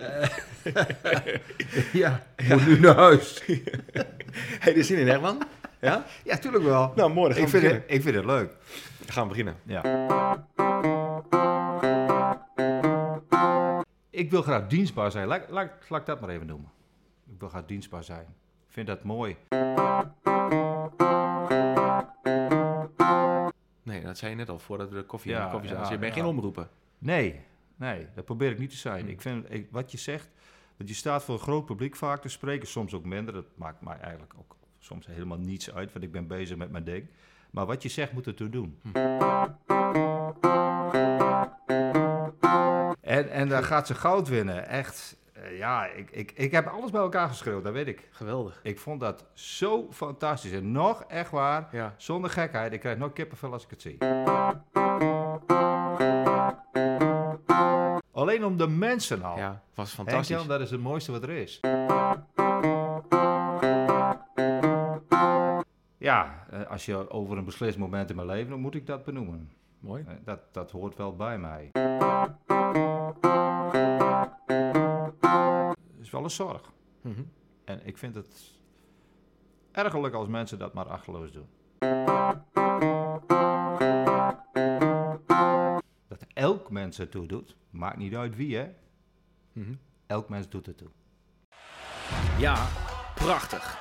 ja, ik moet nu naar huis. Heb je zin in, Herman? Ja? Ja, tuurlijk wel. Nou, mooi. Ik, we vind het, ik vind het leuk. Dan gaan we beginnen. Ja. Ik wil graag dienstbaar zijn. Laat, laat, laat ik dat maar even noemen. Ik wil graag dienstbaar zijn. Ik vind dat mooi. Nee, dat zei je net al voordat we de koffie, Ja, de koffie zaten. ja, je bent ja. geen omroeper. Nee, nee, dat probeer ik niet te zijn. Hm. Ik vind, ik, wat je zegt, want je staat voor een groot publiek vaak te spreken, soms ook minder. Dat maakt mij eigenlijk ook soms helemaal niets uit, want ik ben bezig met mijn ding. Maar wat je zegt, moet ertoe doen. Hm. En, en daar gaat ze goud winnen. Echt, eh, ja, ik, ik, ik heb alles bij elkaar geschreeuwd, dat weet ik. Geweldig. Ik vond dat zo fantastisch. En nog, echt waar, Ja. zonder gekheid, ik krijg nog kippenvel als ik het zie. Alleen om de mensen al. Ja, was Henk fantastisch. Jan, dat is het mooiste wat er is. Ja, eh, als je over een beslist moment in mijn leven, dan moet ik dat benoemen. Mooi. Eh, Dat, dat hoort wel bij mij. Het is wel een zorg. Mhm. En ik vind het ergerlijk als mensen dat maar achteloos doen. Elk mens ertoe doet, maakt niet uit wie hè. Mhm. Elk mens doet ertoe. Ja, prachtig.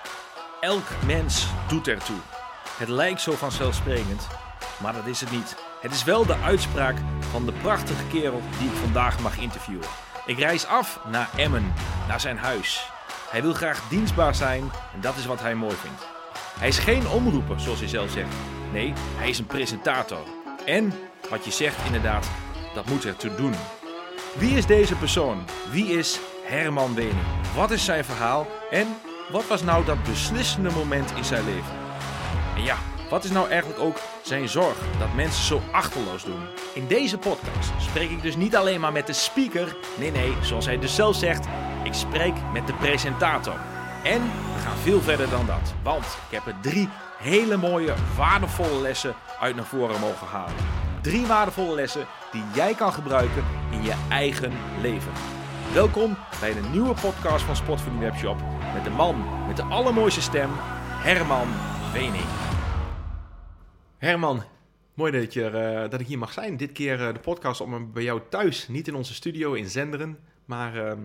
Elk mens doet ertoe. Het lijkt zo vanzelfsprekend, maar dat is het niet. Het is wel de uitspraak van de prachtige kerel die ik vandaag mag interviewen. Ik reis af naar Emmen, naar zijn huis. Hij wil graag dienstbaar zijn en dat is wat hij mooi vindt. Hij is geen omroeper, zoals hij zelf zegt. Nee, hij is een presentator. En, wat je zegt inderdaad, dat moet ertoe doen. Wie is deze persoon? Wie is Herman Wening? Wat is zijn verhaal? En wat was nou dat beslissende moment in zijn leven? En ja, wat is nou eigenlijk ook zijn zorg dat mensen zo achterloos doen? In deze podcast spreek ik dus niet alleen maar met de speaker. Nee, nee, zoals hij dus zelf zegt, ik spreek met de presentator. En we gaan veel verder dan dat. Want ik heb er drie hele mooie, waardevolle lessen uit naar voren mogen halen. Drie waardevolle lessen die jij kan gebruiken in je eigen leven. Welkom bij de nieuwe podcast van Sport voor die Webshop met de man met de allermooiste stem, Herman Wening. Herman, mooi dat, je, eh, dat ik hier mag zijn. Dit keer eh, de podcast om bij jou thuis. Niet in onze studio in Zenderen, maar ehm,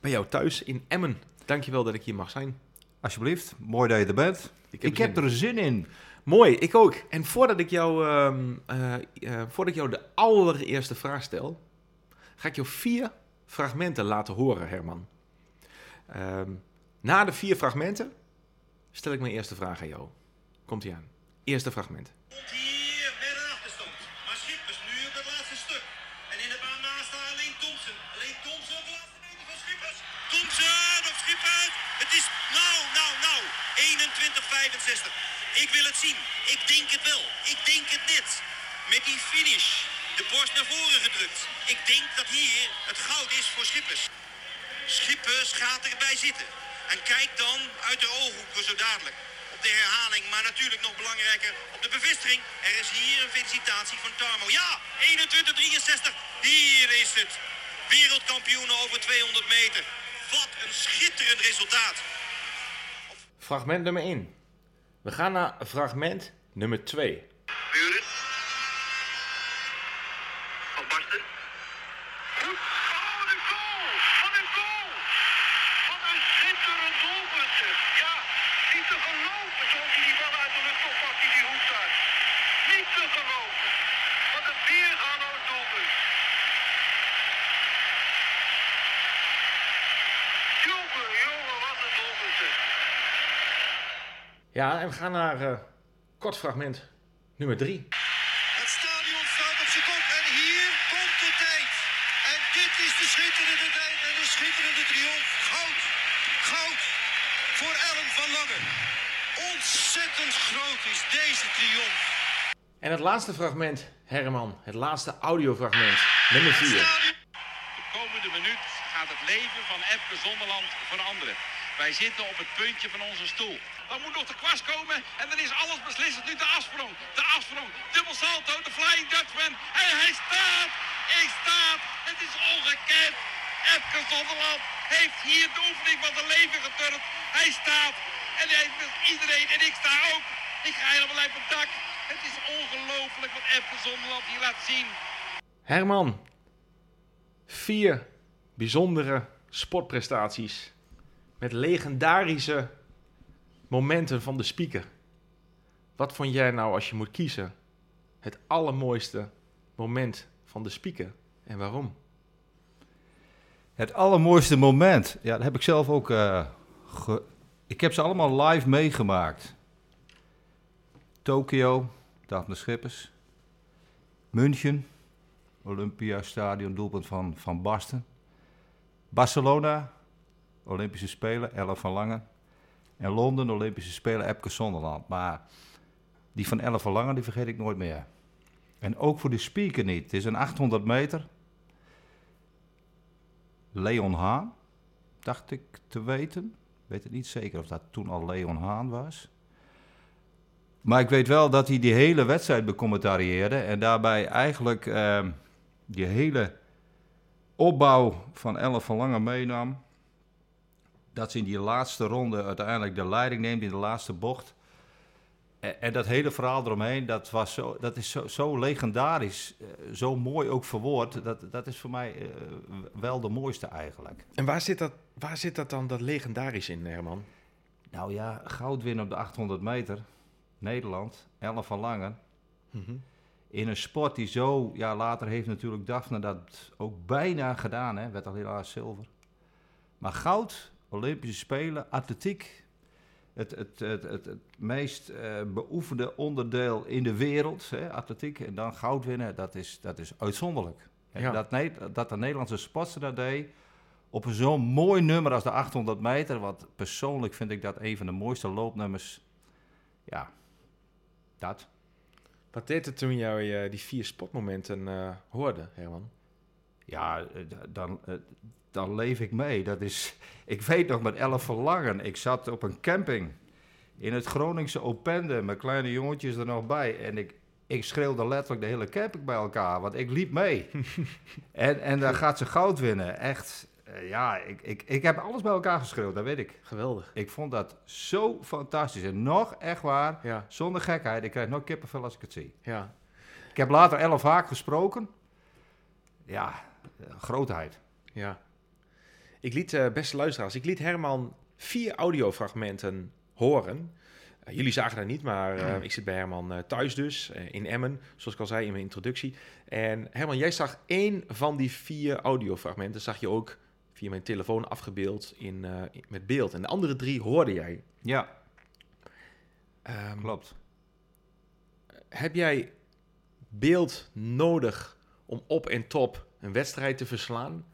bij jou thuis in Emmen. Dankjewel dat ik hier mag zijn. Alsjeblieft, mooi dat je er bent. Ik heb, zin. er zin in. Mooi, ik ook. En voordat ik jou, ehm, eh, eh, voordat ik jou de allereerste vraag stel, ga ik jou vier fragmenten laten horen, Herman. Ehm, na de vier fragmenten stel ik mijn eerste vraag aan jou. Komt ie aan. Eerste fragment. Thompson. Of Schippers. Het is nou, nou, nou. 21-65. Ik wil het zien. Ik denk het wel. Ik denk het net. Met die finish. De borst naar voren gedrukt. Ik denk dat hier het goud is voor Schippers. Schippers gaat erbij zitten. En kijk dan uit de ooghoeken zo dadelijk. Op de herhaling, maar natuurlijk nog belangrijker op de bevestiging. Er is hier een felicitatie van Tarmo. Ja, 21-63. Hier is het. Wereldkampioenen over 200 meter. Wat een schitterend resultaat. Fragment nummer 1. We gaan naar fragment nummer 2. Buren. Van Basten. Goed. Oh, de goal! Wat een goal! Wat een schitterend doelpunt. zeg. Ja, niet te geloven zoals hij die bal uit de lucht oppakt in die hoek staat. Niet te geloven. Wat een weergaloos doelpunt. Jongen, jongen, wat een doelpunt. zeg. Ja, en we gaan naar eh, kort fragment nummer 3. Het stadion staat op zijn kop en hier komt de tijd. En dit is de schitterende tijd en de schitterende triomf. Goud, goud voor Ellen van Lange. Ontzettend groot is deze triomf. En het laatste fragment, Herman, het laatste audiofragment, nummer 4. De komende minuut gaat het leven van Epke Zonderland veranderen. Wij zitten op het puntje van onze stoel. Dan moet nog de kwast komen en dan is alles beslissend. Nu de afsprong, de afsprong, dubbel salto, de Flying Dutchman. En hij staat, hij staat, het is ongekend. Epke Zonderland heeft hier de oefening van zijn leven geturnd. Hij staat en hij wil iedereen en ik sta ook. Ik ga helemaal uit mijn dak. Het is ongelooflijk wat Epke Zonderland hier laat zien. Herman, vier bijzondere sportprestaties met legendarische momenten van de speaker. Wat vond jij nou als je moet kiezen het allermooiste moment van de speaker en waarom? Het allermooiste moment. Ja, dat heb ik zelf ook. ge- ik heb ze allemaal live meegemaakt. Tokio, Daphne Schippers. München, Olympiastadion, doelpunt van Van Basten. Barcelona, Olympische Spelen, Ella van Langen. En Londen, Olympische Spelen, Epke Zonderland. Maar die van Ella van Langen, die vergeet ik nooit meer. En ook voor de speaker niet. Het is een 800 meter. Leon Haan, dacht ik te weten. Ik weet het niet zeker of dat toen al Leon Haan was. Maar ik weet wel dat hij die hele wedstrijd becommentarieerde. En daarbij eigenlijk ehm, die hele opbouw van Elle van Lange meenam. Dat ze in die laatste ronde uiteindelijk de leiding neemt in de laatste bocht. En, en dat hele verhaal eromheen, dat, was zo, dat is zo, zo legendarisch. eh, zo mooi ook verwoord. Dat, dat is voor mij eh, wel de mooiste eigenlijk. En waar zit dat, waar zit dat dan, dat legendarisch in, Herman? Nou ja, goud winnen op de 800 meter. Nederland, Elle van Langen. In een sport die zo, ja, later heeft natuurlijk Daphne dat ook bijna gedaan, hè, werd al helaas zilver. Maar goud, Olympische Spelen, atletiek, het, het, het, het, het meest eh, beoefende onderdeel in de wereld, hè, atletiek, en dan goud winnen, dat is, dat is uitzonderlijk. En Ja. dat, dat de Nederlandse sportster dat deed, op zo'n mooi nummer als de 800 meter, want persoonlijk vind ik dat een van de mooiste loopnummers, ja, dat. Wat deed het toen jij eh, die vier sportmomenten eh, hoorde, Herman? Ja, dan, dan leef ik mee. Dat is, ik weet nog met Elf Verlangen. Ik zat op een camping in het Groningse Opende. Mijn kleine jongetjes er nog bij. En ik, ik schreeuwde letterlijk de hele camping bij elkaar. Want ik liep mee. en, en daar gaat ze goud winnen. Echt, eh, ja, ik, ik, ik heb alles bij elkaar geschreeuwd. Dat weet ik. Geweldig. Ik vond dat zo fantastisch. En nog, echt waar, Ja, zonder gekheid. Ik krijg nog kippenvel als ik het zie. ja. Ik heb later Elf Haak gesproken. Ja, grootheid. Ja. Ik liet, eh, beste luisteraars, ik liet Herman vier audiofragmenten horen. Eh, jullie zagen dat niet, maar eh, ik zit bij Herman thuis dus, in Emmen, zoals ik al zei in mijn introductie. En Herman, jij zag één van die vier audiofragmenten, zag je ook via mijn telefoon afgebeeld in, in- met beeld. En de andere drie hoorde jij. Ja, Ehm, klopt. Heb jij beeld nodig om op en top een wedstrijd te verslaan?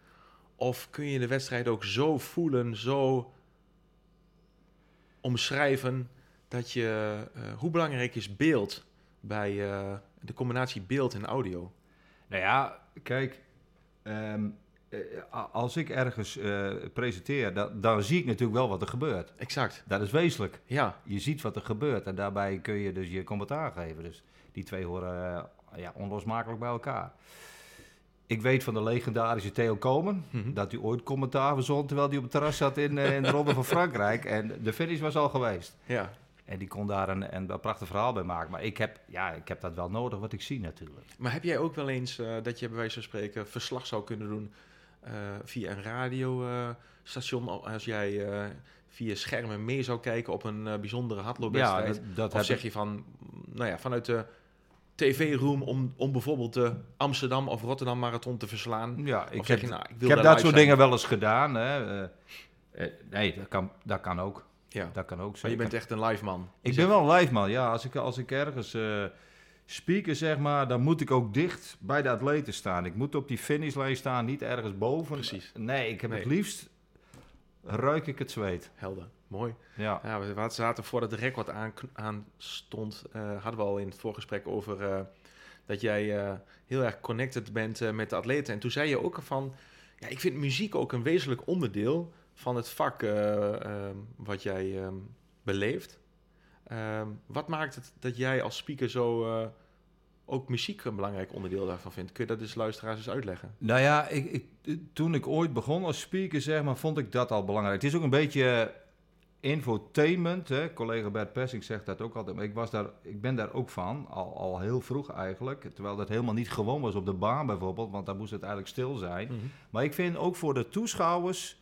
Of kun je de wedstrijd ook zo voelen, zo omschrijven dat je. eh, hoe belangrijk is beeld bij eh, de combinatie beeld en audio? Nou ja, kijk, ehm, eh, als ik ergens presenteer, dan, dan zie ik natuurlijk wel wat er gebeurt. Exact. Dat is wezenlijk. Ja, Je ziet wat er gebeurt en daarbij kun je dus je commentaar geven. Dus die twee horen ja, onlosmakelijk bij elkaar. Ik weet van de legendarische Theo Komen Mhm. dat hij ooit commentaar verzond terwijl hij op het terras zat in, eh, in de Ronde van Frankrijk. En de finish was al geweest. ja. En die kon daar een, een prachtig verhaal bij maken. Maar ik heb, ja, ik heb dat wel nodig wat ik zie natuurlijk. Maar heb jij ook wel eens eh, dat je bij wijze van spreken verslag zou kunnen doen eh, via een radiostation als jij via schermen mee zou kijken op een bijzondere hardloopwedstrijd? dat, dat of heb zeg ik- je van, nou ja, vanuit de tv-room om, om bijvoorbeeld de Amsterdam of Rotterdam marathon te verslaan? Ja, ik heb, je, nou, ik ik heb dat soort dingen wel eens gedaan. Hè. Eh, eh, nee, dat kan, dat kan ook. Ja, Dat kan ook maar je bent echt een live man. Ik ben wel een live man, ja. Als ik, als ik ergens eh speaker, zeg maar, dan moet ik ook dicht bij de atleten staan. Ik moet op die finishlijn staan, niet ergens boven. Precies. Nee, ik heb het liefst, ruik ik het zweet. Helder, mooi. Ja, Ja, we zaten voordat de record aan, aan stond, eh, hadden we al in het voorgesprek over eh, dat jij eh, heel erg connected bent met de atleten. En toen zei je ook van, ja, ik vind muziek ook een wezenlijk onderdeel van het vak eh, ehm, wat jij ehm, beleeft. Ehm, wat maakt het dat jij als speaker zo ook muziek een belangrijk onderdeel daarvan vindt. Kun je dat dus luisteraars eens uitleggen? Nou ja, ik, ik, toen ik ooit begon als speaker, zeg maar, vond ik dat al belangrijk. Het is ook een beetje infotainment. Hè? Collega Bert Persing zegt dat ook altijd. Maar ik, was daar, ik ben daar ook van, al, al heel vroeg eigenlijk. Terwijl dat helemaal niet gewoon was op de baan bijvoorbeeld, want daar moest het eigenlijk stil zijn. Mhm. Maar ik vind ook voor de toeschouwers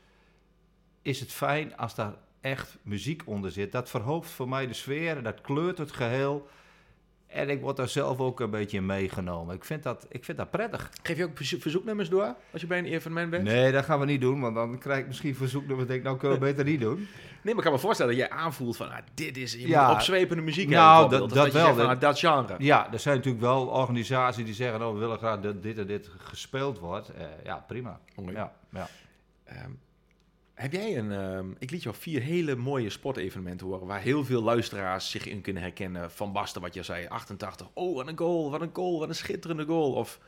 is het fijn als daar echt muziek onder zit. Dat verhoogt voor mij de sfeer, dat kleurt het geheel. En ik word daar zelf ook een beetje in meegenomen. Ik vind dat, ik vind dat prettig. Geef je ook verzo- verzoeknummers door als je bij een evenement bent? Nee, dat gaan we niet doen, want dan krijg ik misschien verzoeknummer. Denk ik, nou kunnen we beter niet doen. Nee, maar ik kan me voorstellen dat jij aanvoelt van, ah, dit is, je Ja. moet opzwepende muziek Nou, hebben, dat- dat wel. zegt van, ah, dat genre. Ja, er zijn natuurlijk wel organisaties die zeggen, nou, we willen graag dat dit en dit gespeeld wordt. Eh, ja, prima. Ja, ja. Ehm, heb jij een... ehm, ik liet jou vier hele mooie sportevenementen horen... waar heel veel luisteraars zich in kunnen herkennen. Van Basten, wat je zei, 88. Oh, wat een goal, wat een goal, wat een schitterende goal. Of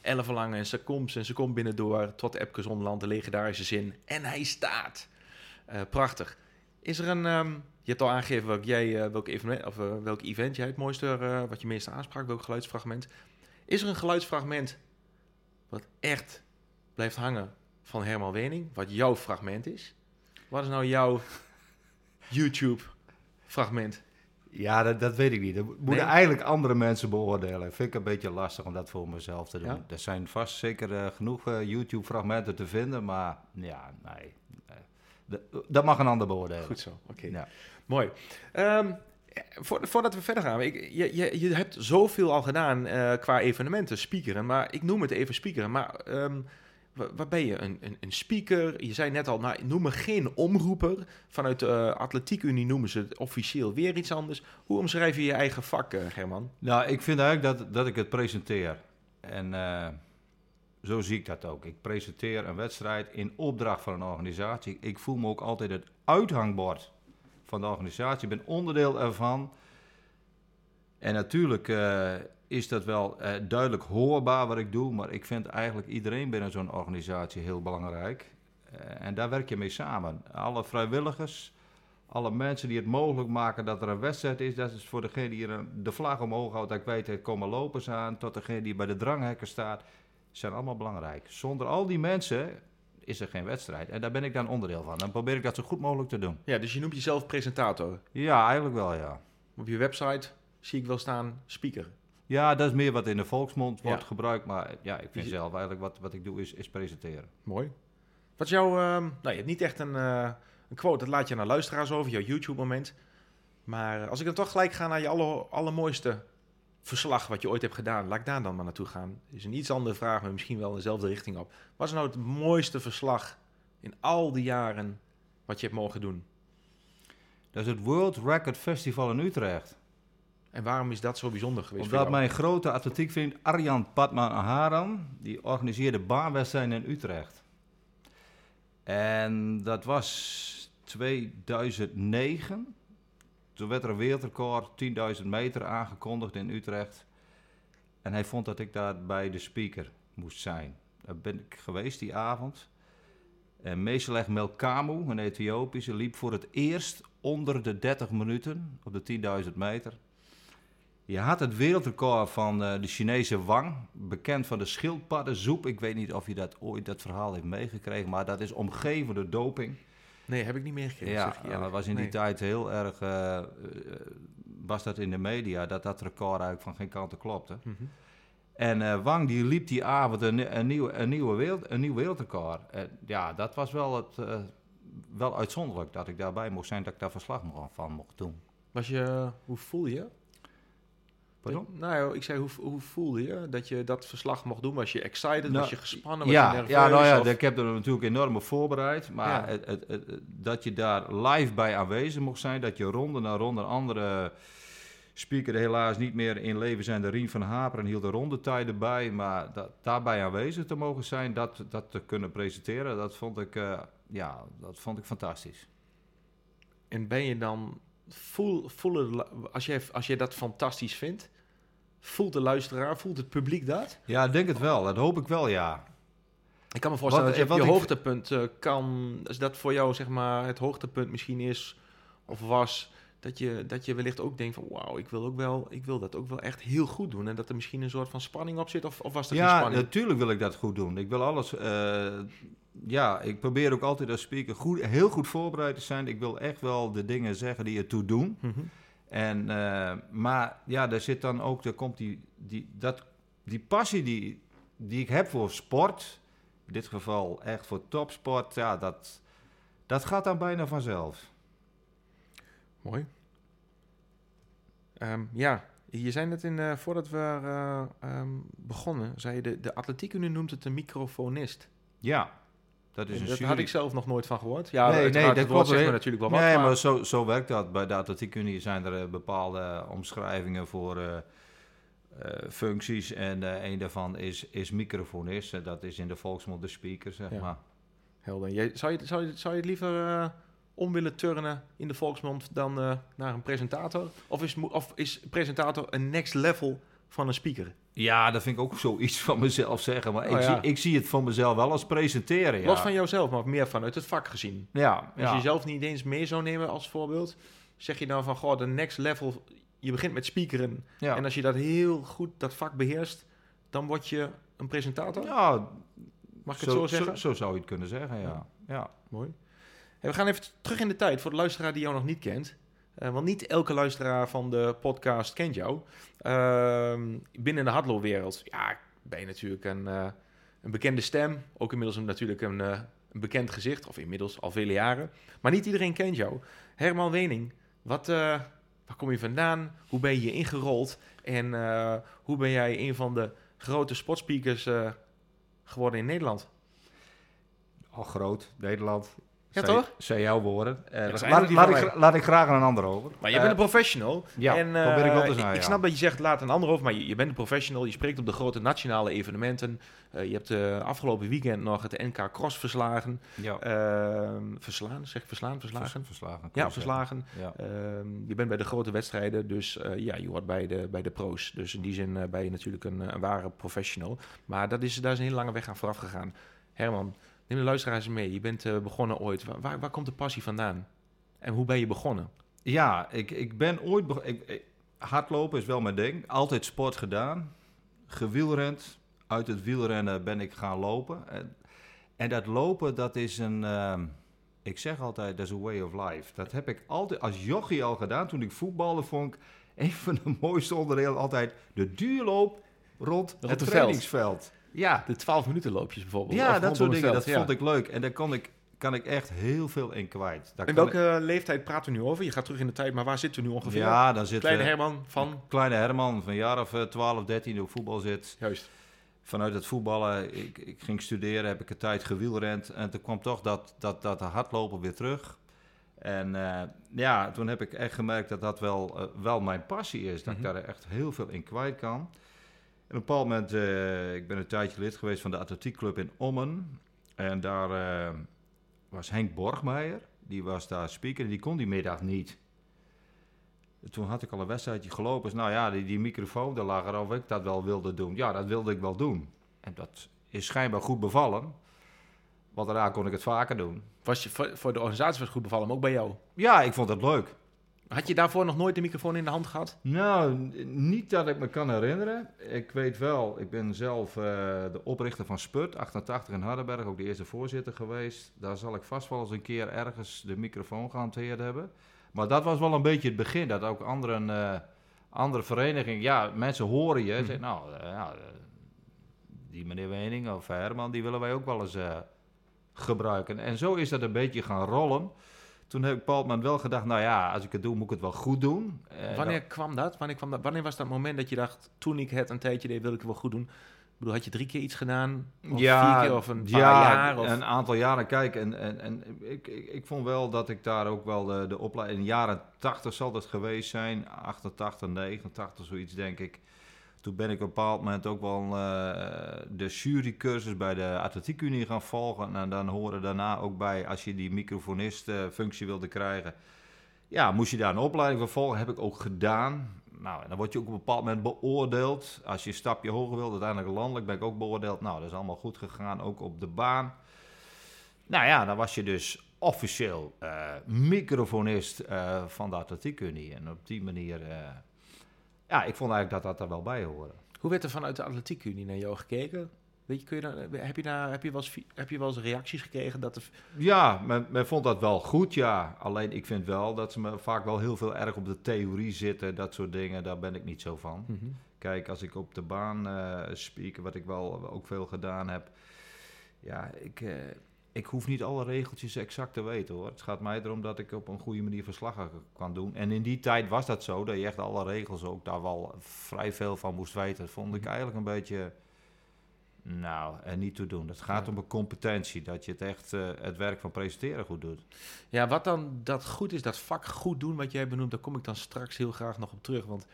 ellenverlang en ze komt en ze komt binnendoor... tot Epke Zonderland, de legendarische zin. En hij staat. Eh, prachtig. Is er een... ehm, je hebt al aangegeven welk, jij, eh, welk, evenement, of, eh, welk event jij het mooiste... eh, wat je meeste aansprak, welk geluidsfragment. Is er een geluidsfragment... wat echt blijft hangen van Herman Wening, wat jouw fragment is. Wat is nou jouw YouTube-fragment? ja dat, dat weet ik niet. Dat moeten Nee? eigenlijk andere mensen beoordelen. Vind ik een beetje lastig om dat voor mezelf te doen. Ja? Er zijn vast zeker genoeg YouTube-fragmenten te vinden, maar ja, nee. Dat- mag een ander beoordelen. Goed zo, oké. Ja. Mooi. Ehm, voor, voordat we verder gaan, ik, je, je, je hebt zoveel al gedaan eh, qua evenementen, speakeren, maar ik noem het even speakeren, maar ehm, wa- waar ben je? Een, een, een speaker? Je zei net al, nou, noem me geen omroeper. Vanuit de Atletiek Unie noemen ze het officieel weer iets anders. Hoe omschrijf je je eigen vak, eh, German? Nou, ik vind eigenlijk dat, dat ik het presenteer. En eh, zo zie ik dat ook. Ik presenteer een wedstrijd in opdracht van een organisatie. Ik voel me ook altijd het uithangbord van de organisatie. Ik ben onderdeel ervan. En natuurlijk eh, is dat wel eh, duidelijk hoorbaar wat ik doe. Maar ik vind eigenlijk iedereen binnen zo'n organisatie heel belangrijk. Eh, en daar werk je mee samen. Alle vrijwilligers, alle mensen die het mogelijk maken dat er een wedstrijd is. Dat is voor degene die de vlag omhoog houdt, dat ik weet, er komen lopers aan. Tot degene die bij de dranghekken staat. Zijn allemaal belangrijk. Zonder al die mensen is er geen wedstrijd. En daar ben ik dan onderdeel van. Dan probeer ik dat zo goed mogelijk te doen. Ja, dus je noemt jezelf presentator. Ja, eigenlijk wel, ja. Op je website zie ik wel staan speaker. Ja, dat is meer wat in de volksmond wordt Ja. gebruikt. Maar ja, ik vind Je- zelf eigenlijk wat, wat ik doe is, is presenteren. Mooi. Wat is jouw... ehm, nou, je hebt niet echt een, eh, een quote, dat laat je naar luisteraars over, jouw YouTube-moment. Maar eh, als ik dan toch gelijk ga naar je aller, allermooiste verslag wat je ooit hebt gedaan, laat ik daar dan maar naartoe gaan. is een iets andere vraag, maar misschien wel in dezelfde richting op. Wat is nou het mooiste verslag in al die jaren wat je hebt mogen doen? Dat is het World Record Festival in Utrecht. En waarom is dat zo bijzonder geweest voor Omdat mijn grote atletiekvriend Arjan Padman Aharan, die organiseerde baanwedstrijden in Utrecht. En dat was 2009. Toen werd er een wereldrecord 10.000 meter aangekondigd in Utrecht. En hij vond dat ik daar bij de speaker moest zijn. Daar ben ik geweest die avond. En Meeselech Melkamu, een Ethiopische, liep voor het eerst onder de 30 minuten op de 10.000 meter. Je had het wereldrecord van eh, de Chinese Wang, bekend van de schildpaddensoep. Ik weet niet of je dat ooit dat verhaal heeft meegekregen, maar dat is omgeven door doping. Nee, heb ik niet. Ja, zeg ik eerlijk. dat was in die Nee. tijd heel erg, eh, eh, was dat in de media, dat dat record eigenlijk van geen kanten klopte. Mhm. En eh, Wang die liep die avond een, een, nieuw, een, nieuwe wereld, een nieuw wereldrecord. En ja, dat was wel, het, eh, wel uitzonderlijk dat ik daarbij mocht zijn, dat ik daar verslag van mocht doen. Was je, hoe voelde je? Pardon? Nou ik zei, hoe, hoe voelde je dat je dat verslag mocht doen? Was je excited? Nou, was je gespannen? Was ja, je nerveus? ja, nou ja, Of- ik heb er natuurlijk enorm op voorbereid. Maar Ja. het, het, dat je daar live bij aanwezig mocht zijn, dat je ronde na ronde andere speaker helaas niet meer in leven zijn. De Rien van Haperen hield de rondetijden bij. Maar dat, daarbij aanwezig te mogen zijn, dat, dat te kunnen presenteren, dat vond ik, eh, ja, dat vond ik fantastisch. En ben je dan, voel, voelen, als je, als je dat fantastisch vindt, voelt de luisteraar, voelt het publiek dat? Ja, ik denk het wel. Dat hoop ik wel, ja. Ik kan me voorstellen Wat- dat je wat hoogtepunt eh, kan, als dat voor jou zeg maar het hoogtepunt misschien is of was, dat je, dat je wellicht ook denkt van wauw, ik wil ook wel, ik wil dat ook wel echt heel goed doen. En dat er misschien een soort van spanning op zit, of, of was er geen Ja, spanning? natuurlijk wil ik dat goed doen. Ik wil alles. eh, ja, ik probeer ook altijd als speaker goed, heel goed voorbereid te zijn. Ik wil echt wel de dingen zeggen die ertoe doen. Mhm. En, eh, maar ja, daar zit dan ook, daar komt die, die, dat, die passie die, die ik heb voor sport. In dit geval echt voor topsport. Ja, dat, dat gaat dan bijna vanzelf. Mooi. Ehm, ja, je zei net in, eh, voordat we eh, ehm, begonnen, zei je de, de atletiekunie noemt het een microfonist. Ja, dat is En een dat jury. had ik zelf nog nooit van gehoord. Ja, Nee, nee, dat klopt, hè. me natuurlijk wel wat. Nee, maar- maar zo, zo werkt dat. Bij de atletiekunie zijn er eh, bepaalde omschrijvingen voor eh, eh, functies. En een daarvan is, is microfonist. Dat is in de volksmond de speaker, zeg Ja. maar. Helder. Jij, zou, je, zou, je, zou je het liever om willen turnen in de volksmond dan naar een presentator? Of is, of is presentator een next level van een speaker? Ja, dat vind ik ook zoiets van mezelf zeggen. Maar Oh, ik, ja. zie, ik zie het van mezelf wel als presenteren. Ja, Los van jouzelf, maar meer vanuit het vak gezien. ja, Als ja. je jezelf niet eens mee zou nemen als voorbeeld, zeg je dan van, goh, de next level, je begint met speakeren. En als je dat heel goed, dat vak beheerst, dan word je een presentator? Ja, Mag ik het zo, zeggen? Zo, zou je het kunnen zeggen, ja. ja. Mooi. Hey, we gaan even terug in de tijd voor de luisteraar die jou nog niet kent. Eh, want niet elke luisteraar van de podcast kent jou. Ehm, binnen de hardloopwereld ja, ben je natuurlijk een, eh, een bekende stem. Ook inmiddels een, natuurlijk een, eh, een bekend gezicht. Of inmiddels al vele jaren. Maar niet iedereen kent jou. Herman Wening, wat, waar kom je vandaan? Hoe ben je ingerold? En hoe ben jij een van de grote sportspeakers geworden in Nederland? Al groot, Nederland. Ja, toch? Zei jouw woorden. Eh, Ja, laat, laat ik, laat graag aan een ander over. Maar je Eh, bent een professional. ja, en, eh, probeer ik wel te zijn, ik, ik ja. snap dat je zegt, laat een ander over, maar je, je bent een professional. Je spreekt op de grote nationale evenementen. Eh, je hebt eh, afgelopen weekend nog het NK Cross verslagen. ja. Ehm, verslaan, zeg ik verslaan, verslagen? Vers- verslagen. ja, je verslagen. Ehm, je bent bij de grote wedstrijden, dus eh, ja, je hoort bij de, bij de pro's. Dus in die zin eh, ben je natuurlijk een, eh, een ware professional. Maar dat is, daar is een hele lange weg aan vooraf gegaan. Herman, neem de luisteraars mee. Je bent eh, begonnen ooit. Waar, waar, waar komt de passie vandaan? En hoe ben je begonnen? Ja, ik, ik ben ooit... beg- Ik, ik- hardlopen is wel mijn ding. Altijd sport gedaan. Gewielrend. Uit het wielrennen ben ik gaan lopen. En, en dat lopen, dat is een... ehm, ik zeg altijd, dat is een way of life. Dat heb ik altijd als jochie al gedaan. Toen ik voetbalde, vond ik een van de mooiste onderdelen altijd de duurloop rond Rond het het trainingsveld. Ja, De 12 minuten loopjes bijvoorbeeld. ja Of dat soort dingen. veld, Dat ja. vond ik leuk. En daar kon ik, kan ik echt heel veel in kwijt. Daar En kan welke leeftijd praten we nu over? Je gaat terug in de tijd, maar waar zitten we nu ongeveer? Ja, dan zit Kleine Herman van... kleine Herman van een jaar of eh, 12, 13 die op voetbal zit. Juist. Vanuit het voetballen, ik, ik ging studeren, heb ik een tijd gewielrend. En toen kwam toch dat, dat, dat hardlopen weer terug. En eh, ja, toen heb ik echt gemerkt dat dat wel, eh, wel mijn passie is. Dat Mhm. ik daar echt heel veel in kwijt kan. Op een bepaald moment, eh, ik ben een tijdje lid geweest van de atletiekclub in Ommen. En daar eh, was Henk Borgmeijer, die was daar speaker en die kon die middag niet. Toen had ik al een wedstrijdje gelopen. Dus nou ja, die, die microfoon, daar lag er of ik dat wel wilde doen. Ja, dat wilde ik wel doen. En dat is schijnbaar goed bevallen. Want daarna kon ik het vaker doen. Was je, voor, voor de organisatie was het goed bevallen, maar ook bij jou. Ja, ik vond het leuk. Had je daarvoor nog nooit de microfoon in de hand gehad? Nou, niet dat ik me kan herinneren. Ik weet wel, ik ben zelf eh, de oprichter van Sput, 88 in Hardenberg, ook de eerste voorzitter geweest. Daar zal ik vast wel eens een keer ergens de microfoon gehanteerd hebben. Maar dat was wel een beetje het begin, dat ook andere, eh andere verenigingen, ja, mensen horen je. Mhm. Zeggen, nou, eh, ja, die meneer Wening of Herman, die willen wij ook wel eens gebruiken. En zo is dat een beetje gaan rollen. Toen heb ik op een bepaald moment wel gedacht, nou ja, als ik het doe, moet ik het wel goed doen. Wanneer kwam dat? Wanneer, kwam dat? Wanneer was dat moment dat je dacht, toen ik het een tijdje deed, wil ik het wel goed doen? Ik bedoel, had je drie keer iets gedaan? Of vier keer of een paar ja, jaar? Of... een aantal jaren. Kijk, en, en, en ik, ik, ik vond wel dat ik daar ook wel de, de opleiding... In de jaren 80 zal het geweest zijn, 88, 89, zoiets denk ik. Toen ben ik op een bepaald moment ook wel eh, de jurycursus bij de Atletiekunie gaan volgen. En dan horen daarna ook bij, als je die microfonist-functie wilde krijgen... Ja, moest je daar een opleiding voor volgen. Heb ik ook gedaan. Nou, en dan word je ook op een bepaald moment beoordeeld. Als je een stapje hoger wilt, uiteindelijk landelijk ben ik ook beoordeeld. Nou, dat is allemaal goed gegaan, ook op de baan. Nou ja, dan was je dus officieel eh, microfonist eh, van de Atletiekunie. En op die manier, eh, ja, ik vond eigenlijk dat dat er wel bij hoorde. Hoe werd er vanuit de Atletiekunie naar jou gekeken? Weet je, kun je heb, je daar, heb, je wel eens, heb je wel eens reacties gekregen dat er... Ja, men, men vond dat wel goed, ja. Alleen ik vind wel dat ze me vaak wel heel veel erg op de theorie zitten. Dat soort dingen, daar ben ik niet zo van. Kijk, als ik op de baan speak, wat ik wel ook veel gedaan heb. Ja, ik, eh, ik hoef niet alle regeltjes exact te weten hoor. Het gaat mij erom dat ik op een goede manier verslag kan doen. En in die tijd was dat zo, dat je echt alle regels ook daar wel vrij veel van moest weten. Dat vond ik eigenlijk een beetje, nou, er niet toe doen. Het gaat Ja. om een competentie, dat je het echt, eh, het werk van presenteren goed doet. Ja, wat dan dat goed is, dat vak goed doen wat jij benoemt, daar kom ik dan straks heel graag nog op terug. Want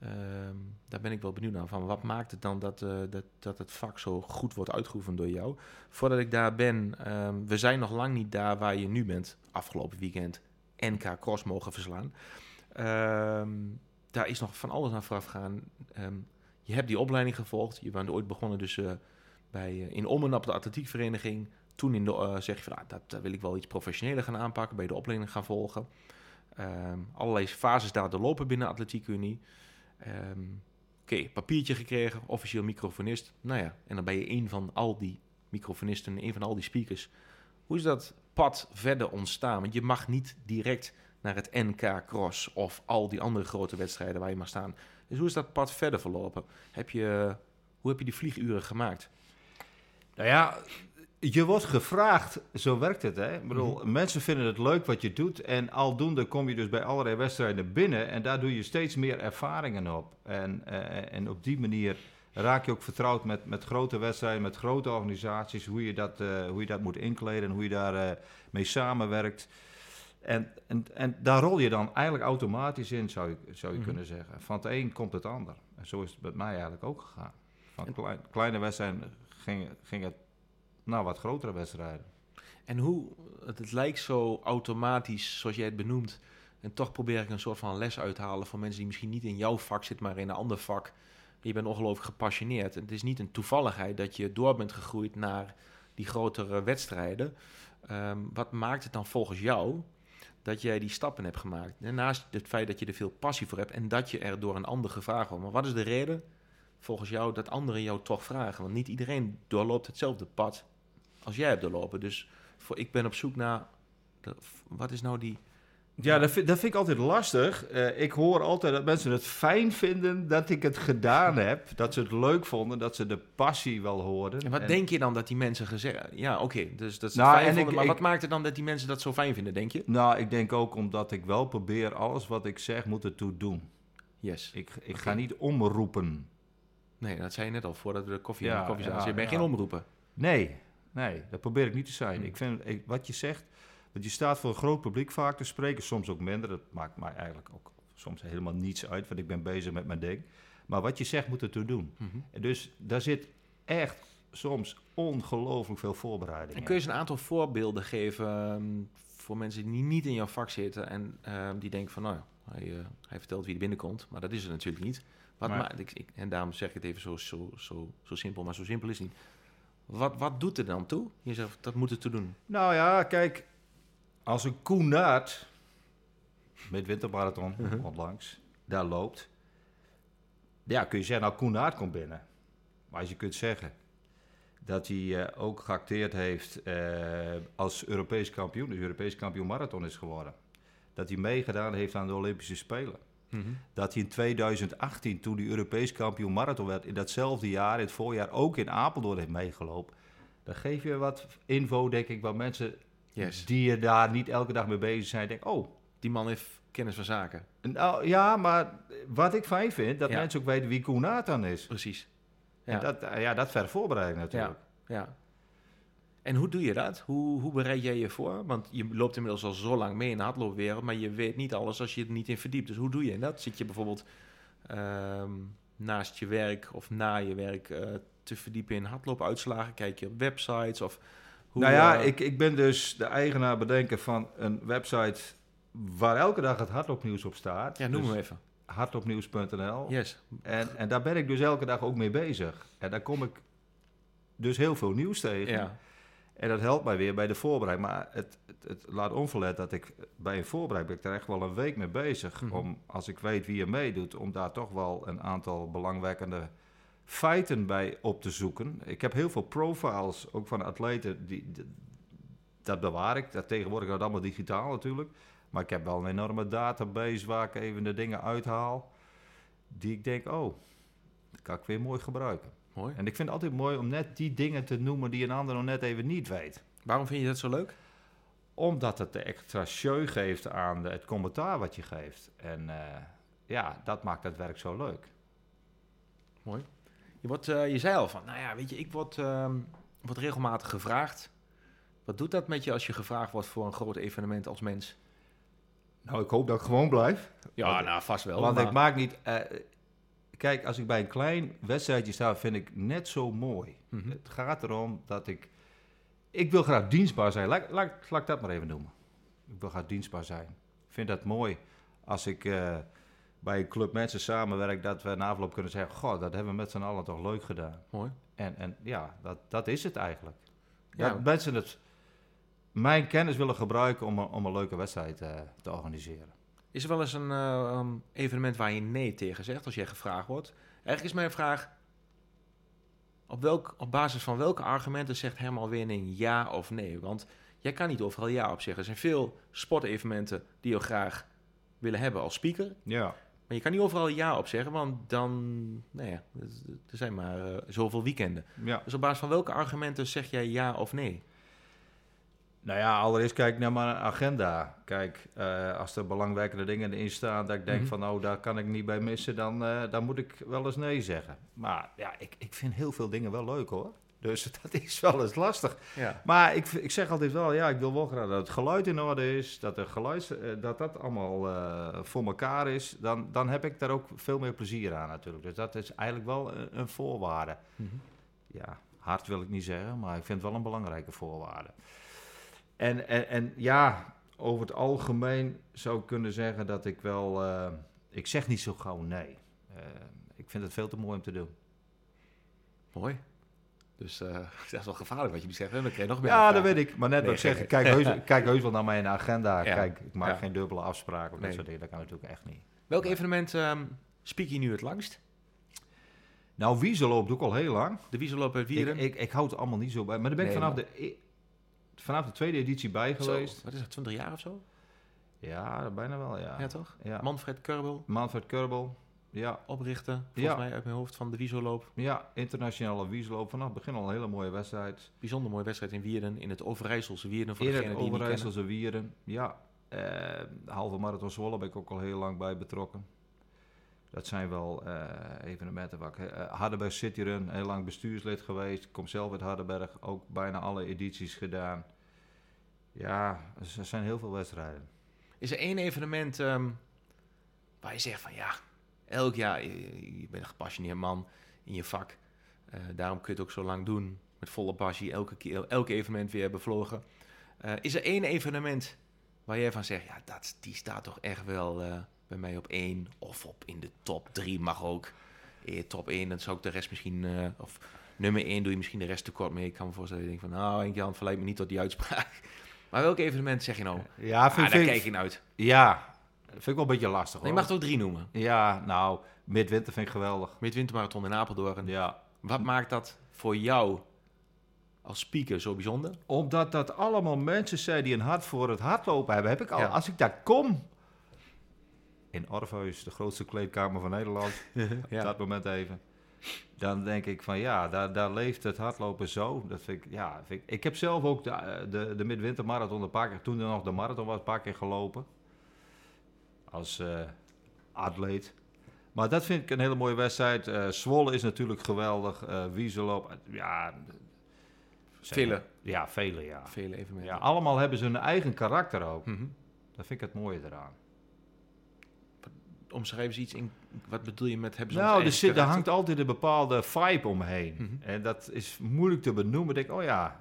ehm, daar ben ik wel benieuwd naar. Van wat maakt het dan dat, eh, dat, dat het vak zo goed wordt uitgeoefend door jou? Voordat ik daar ben, ehm, we zijn nog lang niet daar waar je nu bent. Afgelopen weekend NK Cross mogen verslaan. Ehm, daar is nog van alles aan vooraf gegaan. Je hebt die opleiding gevolgd. Je bent ooit begonnen dus eh, bij, eh, in Ommen op de atletiekvereniging. Toen in de, zeg je van, ah, dat, wil ik wel iets professioneler gaan aanpakken. Je de opleiding gaan volgen. Allerlei fases daar doorlopen binnen Atletiek Unie. Ehm, Oké, papiertje gekregen, officieel microfonist. Nou ja, en dan ben je een van al die microfonisten, een van al die speakers. Hoe is dat pad verder ontstaan? Want je mag niet direct naar het NK Cross of al die andere grote wedstrijden waar je mag staan. Dus hoe is dat pad verder verlopen? Heb je, hoe heb je die vlieguren gemaakt? Nou ja, je wordt gevraagd, zo werkt het. Hè? Ik bedoel, mensen vinden het leuk wat je doet. En aldoende kom je dus bij allerlei wedstrijden binnen. En daar doe je steeds meer ervaringen op. En, eh, en op die manier raak je ook vertrouwd met, met grote wedstrijden, met grote organisaties. Hoe je dat, eh, hoe je dat moet inkleden en hoe je daar eh, mee samenwerkt. En, en, en daar rol je dan eigenlijk automatisch in, zou je, zou je Mhm. kunnen zeggen. Van het een komt het ander. En zo is het met mij eigenlijk ook gegaan. Van klein- kleine wedstrijden ging, ging het naar wat grotere wedstrijden. En hoe, het, lijkt zo automatisch, zoals jij het benoemt. En toch probeer ik een soort van les uit te halen voor mensen die misschien niet in jouw vak zitten, maar in een ander vak. Je bent ongelooflijk gepassioneerd. Het is niet een toevalligheid dat je door bent gegroeid naar die grotere wedstrijden. Ehm, wat maakt het dan volgens jou dat jij die stappen hebt gemaakt? Naast het feit dat je er veel passie voor hebt en dat je er door een ander gevraagd wordt. Maar wat is de reden volgens jou dat anderen jou toch vragen? Want niet iedereen doorloopt hetzelfde pad als jij hebt doorlopen. Dus voor, ik ben op zoek naar, de- wat is nou die... Ja, dat vind, dat vind ik altijd lastig. Eh, ik hoor altijd dat mensen het fijn vinden dat ik het gedaan heb. Dat ze het leuk vonden, dat ze de passie wel hoorden. En wat En- denk je dan dat die mensen gezegd... Ja, oké, dus dat ze Nou, fijn en vonden, ik- maar ik- wat maakt het dan dat die mensen dat zo fijn vinden, denk je? Nou, ik denk ook omdat ik wel probeer alles wat ik zeg moet ertoe doen. Yes. Ik, ik ga niet omroepen. Nee, dat zei je net al, voordat we de koffie Ja, de koffie zaten. ja, je bent ja. geen omroepen. Nee, nee, dat probeer ik niet te zijn. Hmm. Ik vind wat je zegt, want je staat voor een groot publiek vaak te spreken, soms ook minder. Dat maakt mij eigenlijk ook soms helemaal niets uit, want ik ben bezig met mijn ding. Maar wat je zegt moet ertoe doen. Mhm. Dus daar zit echt soms ongelooflijk veel voorbereiding En kun je eens een aantal voorbeelden geven ehm, voor mensen die niet in jouw vak zitten en ehm, die denken van, nou, hij, eh, hij vertelt wie er binnenkomt, maar dat is het natuurlijk niet. Wat Maar- ma- ik, ik, en daarom zeg ik het even zo, zo, zo, zo simpel, maar zo simpel is het niet. Wat, wat doet er dan toe? Je zegt, dat moet er toe doen. Nou ja, kijk, als een Koenaert met wintermarathon Mhm. onlangs daar loopt, ja, kun je zeggen, nou Koenaert komt binnen. Maar als je kunt zeggen dat hij eh, ook geacteerd heeft eh, als Europees kampioen, dus Europees kampioen marathon is geworden. Dat hij meegedaan heeft aan de Olympische Spelen. Dat hij in 2018, toen hij Europees kampioen marathon werd, in datzelfde jaar, in het voorjaar, ook in Apeldoorn heeft meegelopen. Dan geef je wat info, denk ik, waar mensen Yes. die er daar niet elke dag mee bezig zijn, denken, oh, Die man heeft kennis van zaken. nou ja, maar wat ik fijn vind, dat Ja. mensen ook weten wie Koen Nathan is. Precies. En Ja. dat, eh, ja, dat ver voorbereiding natuurlijk. Ja. En hoe doe je dat? Hoe, hoe bereid jij je voor? Want je loopt inmiddels al zo lang mee in de hardloopwereld, maar je weet niet alles als je het niet in verdiept. Dus hoe doe je dat? Zit je bijvoorbeeld ehm, naast je werk of na je werk eh, te verdiepen in hardloopuitslagen? Kijk je op websites of hoe, nou ja, eh, ik, ik ben dus de eigenaar bedenken van een website waar elke dag het hardloopnieuws op staat. Ja, noem Dus hem even. hardloopnieuws.nl. Yes. En, en daar ben ik dus elke dag ook mee bezig. En daar kom ik dus heel veel nieuws tegen. Ja. En dat helpt mij weer bij de voorbereiding. Maar het, het, het laat onverlet dat ik bij een voorbereiding ben ik daar echt wel een week mee bezig. Mhm. Om, als ik weet wie er meedoet, om daar toch wel een aantal belangwekkende feiten bij op te zoeken. Ik heb heel veel profiles, ook van atleten, die, die- dat bewaar ik. Dat tegenwoordig dat allemaal digitaal natuurlijk. Maar ik heb wel een enorme database waar ik even de dingen uithaal. Die ik denk, oh, dat kan ik weer mooi gebruiken. Mooi. En ik vind het altijd mooi om net die dingen te noemen die een ander nog net even niet weet. Waarom vind je dat zo leuk? Omdat het de extra show geeft aan de- het commentaar wat je geeft. En eh, ja, dat maakt het werk zo leuk. Mooi. Je, wordt, eh, je zei al van, nou ja, weet je, ik word, ehm, word regelmatig gevraagd. Wat doet dat met je als je gevraagd wordt voor een groot evenement als mens? Nou, ik hoop dat ik gewoon blijf. Ja, Want- nou, vast wel. Want maar- ik maak niet... eh, kijk, als ik bij een klein wedstrijdje sta, vind ik net zo mooi. Mhm. Het gaat erom dat ik... Ik wil graag dienstbaar zijn. Laat, laat, laat ik dat maar even noemen. Ik wil graag dienstbaar zijn. Ik vind dat mooi als ik eh, bij een club mensen samenwerk... dat we na afloop kunnen zeggen... Goh, dat hebben we met z'n allen toch leuk gedaan. Mooi. En, en ja, dat, dat is het eigenlijk. Ja. Dat mensen het, mijn kennis willen gebruiken om een, om een leuke wedstrijd eh, te organiseren. Is er wel eens een eh, um, evenement waar je nee tegen zegt als jij gevraagd wordt? Eigenlijk is mijn vraag, op, welk, op basis van welke argumenten zegt Herman Winning ja of nee? Want jij kan niet overal ja op zeggen. Er zijn veel sportevenementen die je graag willen hebben als speaker. Ja. Maar je kan niet overal ja op zeggen, want dan, nou ja, er zijn maar eh, zoveel weekenden. ja. Dus op basis van welke argumenten zeg jij ja of nee? Nou ja, allereerst kijk ik naar mijn agenda. Kijk, eh, als er belangwekkende dingen in staan, dat ik denk Mhm. van, nou, daar kan ik niet bij missen, dan, eh, dan moet ik wel eens nee zeggen. Maar ja, ik, ik vind heel veel dingen wel leuk hoor. Dus dat is wel eens lastig. Ja. Maar ik, ik zeg altijd wel, ja, ik wil wel graag dat het geluid in orde is, dat, er geluids, eh, dat dat allemaal voor elkaar is. Dan, dan heb ik daar ook veel meer plezier aan natuurlijk. Dus dat is eigenlijk wel een, een voorwaarde. Mhm. Ja, hard wil ik niet zeggen, maar ik vind het wel een belangrijke voorwaarde. En, en, en ja, over het algemeen zou ik kunnen zeggen dat ik wel... eh, ik zeg niet zo gauw nee. Eh, ik vind het veel te mooi om te doen. Mooi. Dus eh, dat is wel gevaarlijk wat je nu zegt. Dan krijg je nog meer Ja, dat weet ik. Maar net Nee, wat ik zeg, kijk heus, kijk heus wel naar mijn agenda. Ja. Kijk, ik maak Ja. geen dubbele afspraken of Nee. dat soort dingen. Dat kan natuurlijk echt niet. Welk evenement ehm speak je nu het langst? Nou, wiezelloop doe ik al heel lang. De Wieselloop uit Ik, Wieren? ik, ik houd het allemaal niet zo bij. Maar daar ben ik Nee, vanaf, de, e- vanaf de tweede editie bij Zo, geweest. wat is dat, 20 jaar of zo? Ja, bijna wel, ja. Ja, toch? Ja. Manfred Kerbel, Manfred Kerbel. Ja, oprichter, volgens Ja. mij uit mijn hoofd van de Wieselloop. ja, internationale wiezelloop. Vanaf het begin al een hele mooie wedstrijd. Bijzonder mooie wedstrijd in Wierden, in het Overijsselse Wierden, voor In het. Overijsselse Wieren. Ja, eh, halve marathon Zwolle ben ik ook al heel lang bij betrokken. Dat zijn wel eh, evenementen waar ik... eh, Hardenberg City Run, heel lang bestuurslid geweest. Kom zelf uit Hardenberg, ook bijna alle edities gedaan. Ja, er zijn heel veel wedstrijden. Is er één evenement ehm, waar je zegt van ja, elk jaar, je, je bent een gepassioneerd man in je vak. Eh, daarom kun je het ook zo lang doen, met volle passie, elke keer, elk evenement weer bevlogen. Eh, is er één evenement waar jij van zegt, ja, dat, die staat toch echt wel eh, bij mij op één of op in de top drie mag ook. Eh, top één, dan zou ik de rest misschien, eh, of nummer één doe je misschien de rest tekort mee. Ik kan me voorstellen, dat je denkt van nou, Henk Jan, verleidt me niet tot die uitspraak. Maar welk evenement zeg je nou? Ja, Ah, daar kijk ik naar uit. Ja, dat vind ik wel een beetje lastig Nee, hoor. je mag ook drie noemen. Ja, nou, midwinter vind ik geweldig. Midwintermarathon in Apeldoorn. Ja. Wat maakt dat voor jou als speaker zo bijzonder? Omdat dat allemaal mensen zijn die een hart voor het hardlopen hebben. Heb ik al, Ja. Als ik daar kom, in Orpheus, de grootste kleedkamer van Nederland, op dat moment even. Dan denk ik van ja, daar, daar leeft het hardlopen zo. Dat vind ik, ja, vind ik, ik heb zelf ook de, eh, de, de midwintermarathon een paar keer, toen er nog de marathon was, een paar keer gelopen. Als eh, atleet. Maar dat vind ik een hele mooie wedstrijd. Eh Zwolle is natuurlijk geweldig. eh Wieselop, ja. Vele. Ja, vele, ja. Vele evenementen. Ja, allemaal hebben ze hun eigen karakter ook. Mhm. Dat vind ik het mooie eraan. Omschrijf eens iets in. Wat bedoel je met hebben ze Nou, er, zit, er hangt altijd een bepaalde vibe omheen. Mhm. En dat is moeilijk te benoemen. Ik denk, oh ja,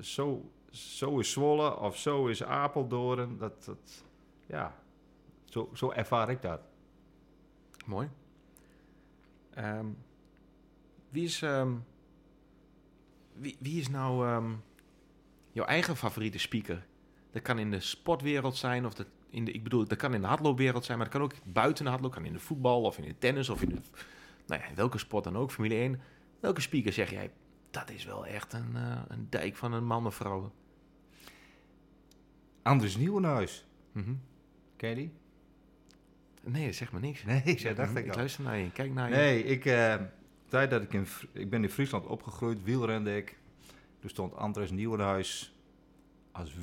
zo, zo is Zwolle of zo is Apeldoorn. Dat, dat, ja, zo, zo ervaar ik dat. Mooi. Ehm, wie is. ehm, wie, wie is nou. ehm, jouw eigen favoriete speaker. Dat kan in de sportwereld zijn, of dat in de, ik bedoel, dat kan in de hardloopwereld zijn, maar dat kan ook buiten de hardloop, kan in de voetbal of in de tennis of in de, nou ja, welke sport dan ook, Formule 1. Welke speaker zeg jij, dat is wel echt een, eh, een dijk van een man of vrouw? Andries Nieuwenhuis. Mhm. Ken je die? Nee, zegt me niks. Nee, Ik dat dacht ik luister naar je, kijk naar je. Nee, ik, eh, tijd dat ik in, ik ben in Friesland opgegroeid, wielrende ik. Toen stond Andres Nieuwenhuis als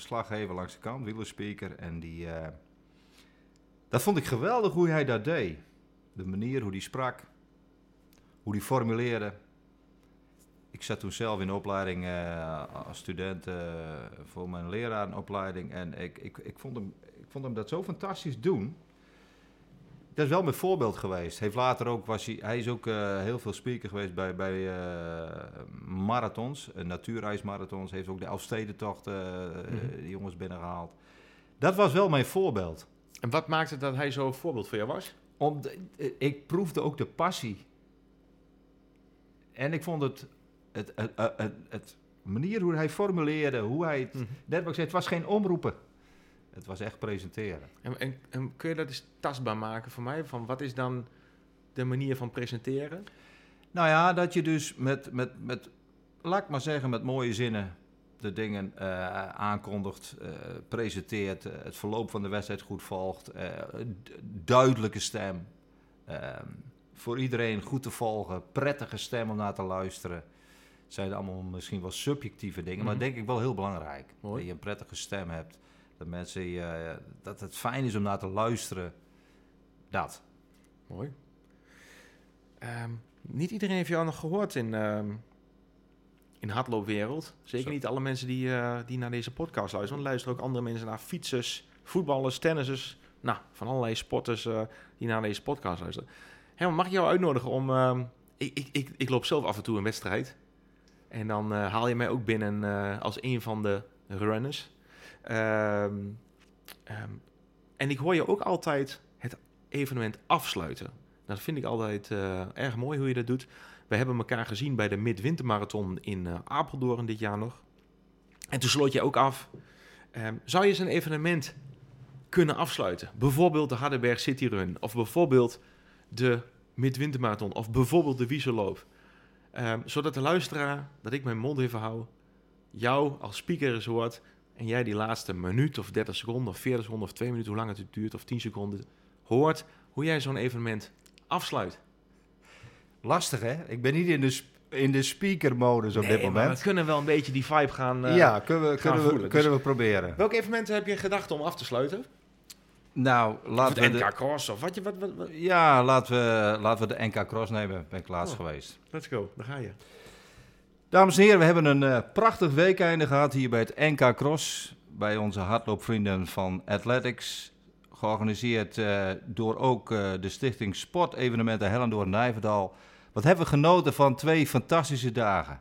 wielerverslaggever langs de kant, wielerspeaker. En die, eh, dat vond ik geweldig hoe hij dat deed. De manier hoe hij sprak, hoe hij formuleerde. Ik zat toen zelf in de opleiding eh, als student eh, voor mijn lerarenopleiding. En ik, ik, ik, vond hem, ik vond hem dat zo fantastisch doen. Dat is wel mijn voorbeeld geweest. Heeft later ook, was hij, hij is ook eh, heel veel speaker geweest bij, bij eh, marathons, uh, natuurreismarathons. Heeft ook de Elfstedentocht eh Mhm. die jongens binnengehaald. Dat was wel mijn voorbeeld. En wat maakte dat hij zo'n voorbeeld voor jou was? Om de- eh, ik proefde ook de passie. En ik vond het, het, het, het, manier hoe hij formuleerde, hoe hij het, Mhm. net wat ik zei, het was geen omroepen. Het was echt presenteren. En, en, en kun je dat eens tastbaar maken voor mij? Van wat is dan de manier van presenteren? Nou ja, dat je dus met, met, met laat ik maar zeggen, met mooie zinnen de dingen eh, aankondigt, eh, presenteert, eh, het verloop van de wedstrijd goed volgt, duidelijke stem, ehm, voor iedereen goed te volgen, prettige stem om naar te luisteren. Het zijn allemaal misschien wel subjectieve dingen, maar Mhm. denk ik wel heel belangrijk. Mooi. Dat je een prettige stem hebt, dat mensen, je- dat het fijn is om naar te luisteren. Dat. Mooi. Ehm, niet iedereen heeft jou nog gehoord in, ehm in hardloopwereld. Zeker Zo. niet alle mensen die, eh, die naar deze podcast luisteren. Want er luisteren ook andere mensen naar fietsers, voetballers, tennissers. Nou, van allerlei sporters eh, die naar deze podcast luisteren. Herman, mag ik jou uitnodigen om... ehm, ik, ik, ik, ik loop zelf af en toe een wedstrijd. En dan haal je mij ook binnen als een van de runners. Ehm, ehm, en ik hoor je ook altijd het evenement afsluiten. Dat vind ik altijd eh, erg mooi hoe je dat doet. We hebben elkaar gezien bij de Midwintermarathon in eh, Apeldoorn dit jaar nog. En toen sloot je ook af. Ehm, zou je zo'n evenement kunnen afsluiten? Bijvoorbeeld de Hardenberg City Run. Of bijvoorbeeld de Midwintermarathon. Of bijvoorbeeld de Wieselloop. Ehm, zodat de luisteraar, dat ik mijn mond even hou, jou als speaker eens hoort. En jij die laatste minuut of 30 seconden of 40 seconden of 2 minuten, hoe lang het duurt, of 10 seconden, hoort hoe jij zo'n evenement afsluit. Lastig hè? Ik ben niet in de, sp- in de speaker-modus op Nee, dit maar moment. we kunnen wel een beetje die vibe gaan... eh, ja, kunnen we, gaan kunnen we, voelen. kunnen Dus- we proberen. Welke evenementen heb je gedacht om af te sluiten? Nou, Of laten we, NK de, Cross of wat je... Wat, wat, wat- ja, laten, we, laten we de NK Cross nemen. Ben ik laatst Oh. geweest. Let's go, daar ga je. Dames en heren, we hebben een eh, prachtig weekeinde gehad hier bij het NK Cross. Bij onze hardloopvrienden van Athletics. Georganiseerd eh, door ook eh, de stichting Sportevenementen Hellendoorn Nijverdal. Wat hebben we genoten van twee fantastische dagen.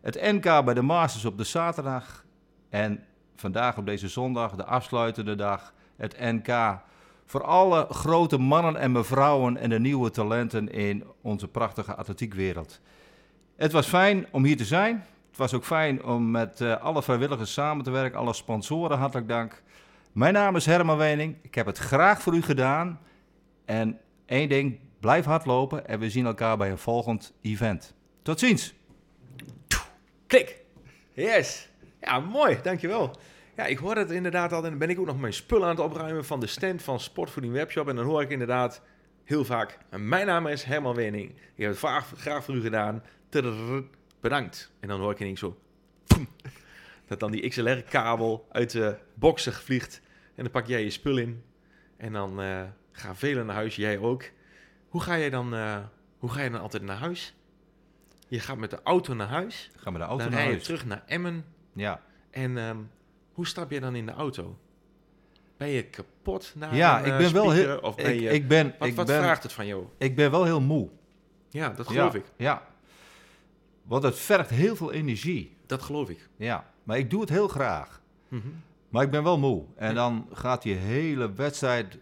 Het NK bij de Masters op de zaterdag. En vandaag op deze zondag, de afsluitende dag, het NK. Voor alle grote mannen en mevrouwen en de nieuwe talenten in onze prachtige atletiekwereld. Het was fijn om hier te zijn. Het was ook fijn om met eh, alle vrijwilligers samen te werken, alle sponsoren, hartelijk dank. Mijn naam is Herman Wening. Ik heb het graag voor u gedaan. En één ding, blijf hardlopen en we zien elkaar bij een volgend event. Tot ziens! Klik. Yes. Ja, mooi. Dankjewel. Ja, ik hoor het inderdaad al. En ben ik ook nog mijn spullen aan het opruimen van de stand van Sportvoeding Webshop. En dan hoor ik inderdaad heel vaak... Mijn naam is Herman Wening. Ik heb het graag, graag voor u gedaan. Bedankt. En dan hoor ik ineens zo... Dat dan die XLR-kabel uit de boxen vliegt. En dan pak jij je spul in. En dan eh, gaan velen naar huis. Jij ook. Hoe ga jij dan, eh, hoe ga je dan altijd naar huis? Je gaat met de auto naar huis. Gaan we de auto Dan naar rij je huis. terug naar Emmen. Ja, En ehm, hoe stap je dan in de auto? Ben je kapot na ja een, ik eh, ben wel heel... Of ben Ik, je, ik, ben, wat ik, wat ben, vraagt het van jou? ik ben wel heel moe. Ja, dat geloof ja, ik. Ja, want het vergt heel veel energie. Dat geloof ik. Ja, maar ik doe het heel graag. Mhm. Maar ik ben wel moe. En dan gaat die hele wedstrijd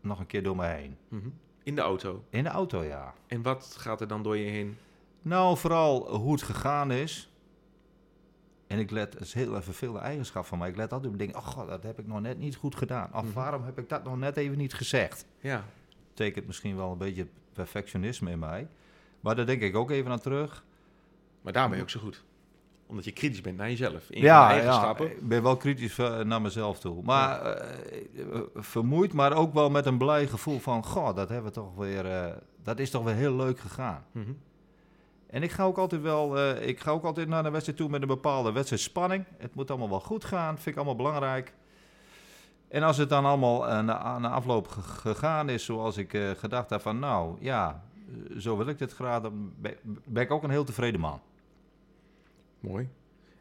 nog een keer door me heen. Mhm. In de auto. In de auto, ja. En wat gaat er dan door je heen? Nou, vooral hoe het gegaan is. En ik let, het is heel even veel eigenschap van mij. Ik let altijd op dingen, oh god, dat heb ik nog net niet goed gedaan. Of Mhm. waarom heb ik dat nog net even niet gezegd? Ja. Betekent misschien wel een beetje perfectionisme in mij. Maar daar denk ik ook even aan terug. Maar daar ben je ook zo goed. Omdat je kritisch bent naar jezelf. In je ja, eigen ja, stappen. ik ben wel kritisch eh, naar mezelf toe. Maar eh, eh, vermoeid, maar ook wel met een blij gevoel van... Goh, dat hebben we toch weer... dat is toch weer heel leuk gegaan. Mhm. En ik ga ook altijd wel... eh, ik ga ook altijd naar de wedstrijd toe met een bepaalde wedstrijdspanning. Het moet allemaal wel goed gaan. Vind ik allemaal belangrijk. En als het dan allemaal eh, na, afloop ge- gegaan is zoals ik eh, gedacht heb van... Nou, ja, eh, zo wil ik dit graag. Dan ben, ik ook een heel tevreden man. Mooi.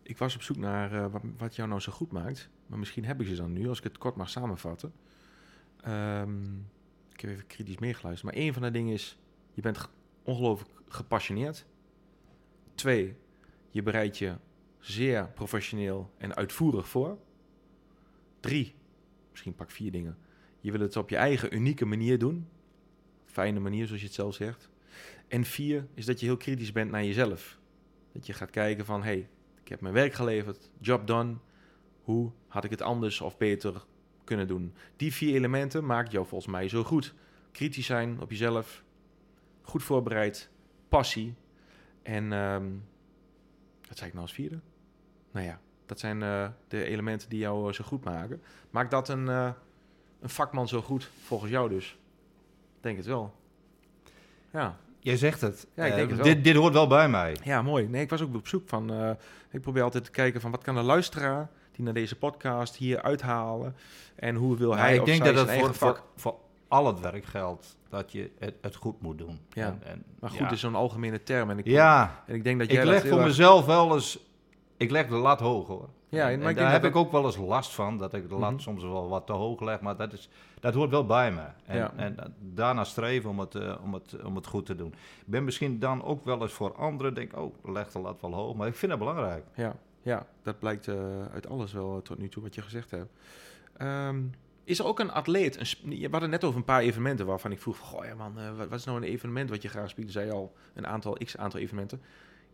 Ik was op zoek naar wat, jou nou zo goed maakt. Maar misschien heb ik ze dan nu, als ik het kort mag samenvatten. Ehm, ik heb even kritisch meegeluisterd. Maar één van de dingen is, je bent ge- ongelooflijk gepassioneerd. Twee, je bereidt je zeer professioneel en uitvoerig voor. Drie, misschien pak vier dingen. Je wil het op je eigen unieke manier doen. Fijne manier, zoals je het zelf zegt. En vier is dat je heel kritisch bent naar jezelf. Dat je gaat kijken van, hey, ik heb mijn werk geleverd, job done. Hoe had ik het anders of beter kunnen doen? Die vier elementen maken jou volgens mij zo goed. Kritisch zijn op jezelf, goed voorbereid, passie. En ehm, wat zei ik nou als vierde? Nou ja, dat zijn eh, de elementen die jou eh, zo goed maken. Maakt dat een, eh, een vakman zo goed volgens jou dus? Denk het wel. Ja. Jij zegt het. Ja, ik denk het wel. Dit, dit hoort wel bij mij. Ja, mooi. Nee, ik was ook op zoek van. ik probeer altijd te kijken van wat kan de luisteraar die naar deze podcast hier uithalen en hoe wil Nou, hij ik of denk zij dat eigen voor, vak. voor, voor al het werk geldt dat je het, het goed moet doen. Ja. En, en, Maar goed, ja. is zo'n algemene term en ik ja, en ik denk dat jij ik leg voor erg- mezelf wel eens... Ik leg de lat hoog, hoor. Ja, en, daar heb dat ik ook wel eens last van, dat ik de lat Mhm. soms wel wat te hoog leg. Maar dat, is, dat hoort wel bij me. En, Ja. en daarna streven om het, eh, om, het, om het goed te doen. Ik ben misschien dan ook wel eens voor anderen, denk oh, leg de lat wel hoog. Maar ik vind dat belangrijk. Ja, ja, dat blijkt eh, uit alles wel tot nu toe wat je gezegd hebt. Ehm, is er ook een atleet? Een, je had net over een paar evenementen waarvan ik vroeg: Goh, ja man, eh, wat, is nou een evenement wat je graag speelt? Zei al een aantal, x aantal evenementen.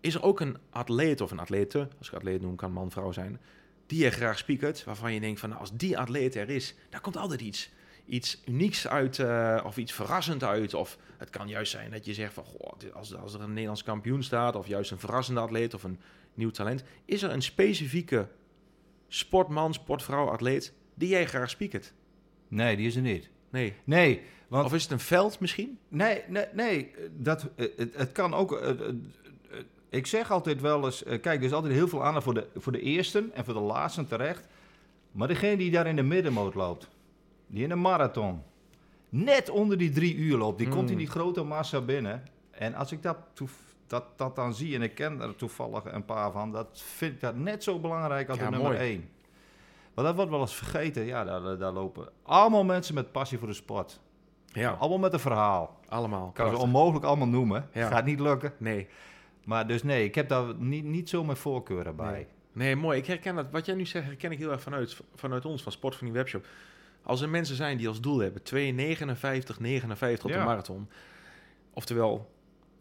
Is er ook een atleet of een atlete, als ik atleet noem, kan man, vrouw zijn, die je graag spiekert, waarvan je denkt van nou, als die atleet er is, daar komt altijd iets. Iets unieks uit eh, of iets verrassend uit. Of het kan juist zijn dat je zegt van goh, als, als er een Nederlands kampioen staat, of juist een verrassende atleet of een nieuw talent. Is er een specifieke sportman, sportvrouw, atleet die jij graag spiekert? Nee, die is er niet. Nee. Nee, want Of is het een veld misschien? Nee, nee, nee dat, eh, het, het kan ook. eh, eh, ik zeg altijd wel eens: kijk, er is altijd heel veel aandacht voor de, voor de eerste en voor de laatste terecht. Maar degene die daar in de middenmoot loopt, die in een marathon, net onder die drie uur loopt, die Mm. komt in die grote massa binnen. En als ik dat, dat, dat dan zie, en ik ken er toevallig een paar van, dat vind ik dat net zo belangrijk als Ja, de nummer mooi. één. Maar dat wordt wel eens vergeten. Ja, daar, daar lopen allemaal mensen met passie voor de sport. Ja, Allemaal met een verhaal. allemaal. Kan ze Prachtig. onmogelijk allemaal noemen. Ja. Gaat niet lukken. Nee. Maar dus nee, ik heb daar niet, niet zo mijn voorkeuren bij. Nee. Nee, mooi. Ik herken dat. Wat jij nu zegt, herken ik heel erg vanuit, vanuit ons, van Sport van die Webshop. Als er mensen zijn die als doel hebben 2,59, 59 op de marathon. Oftewel,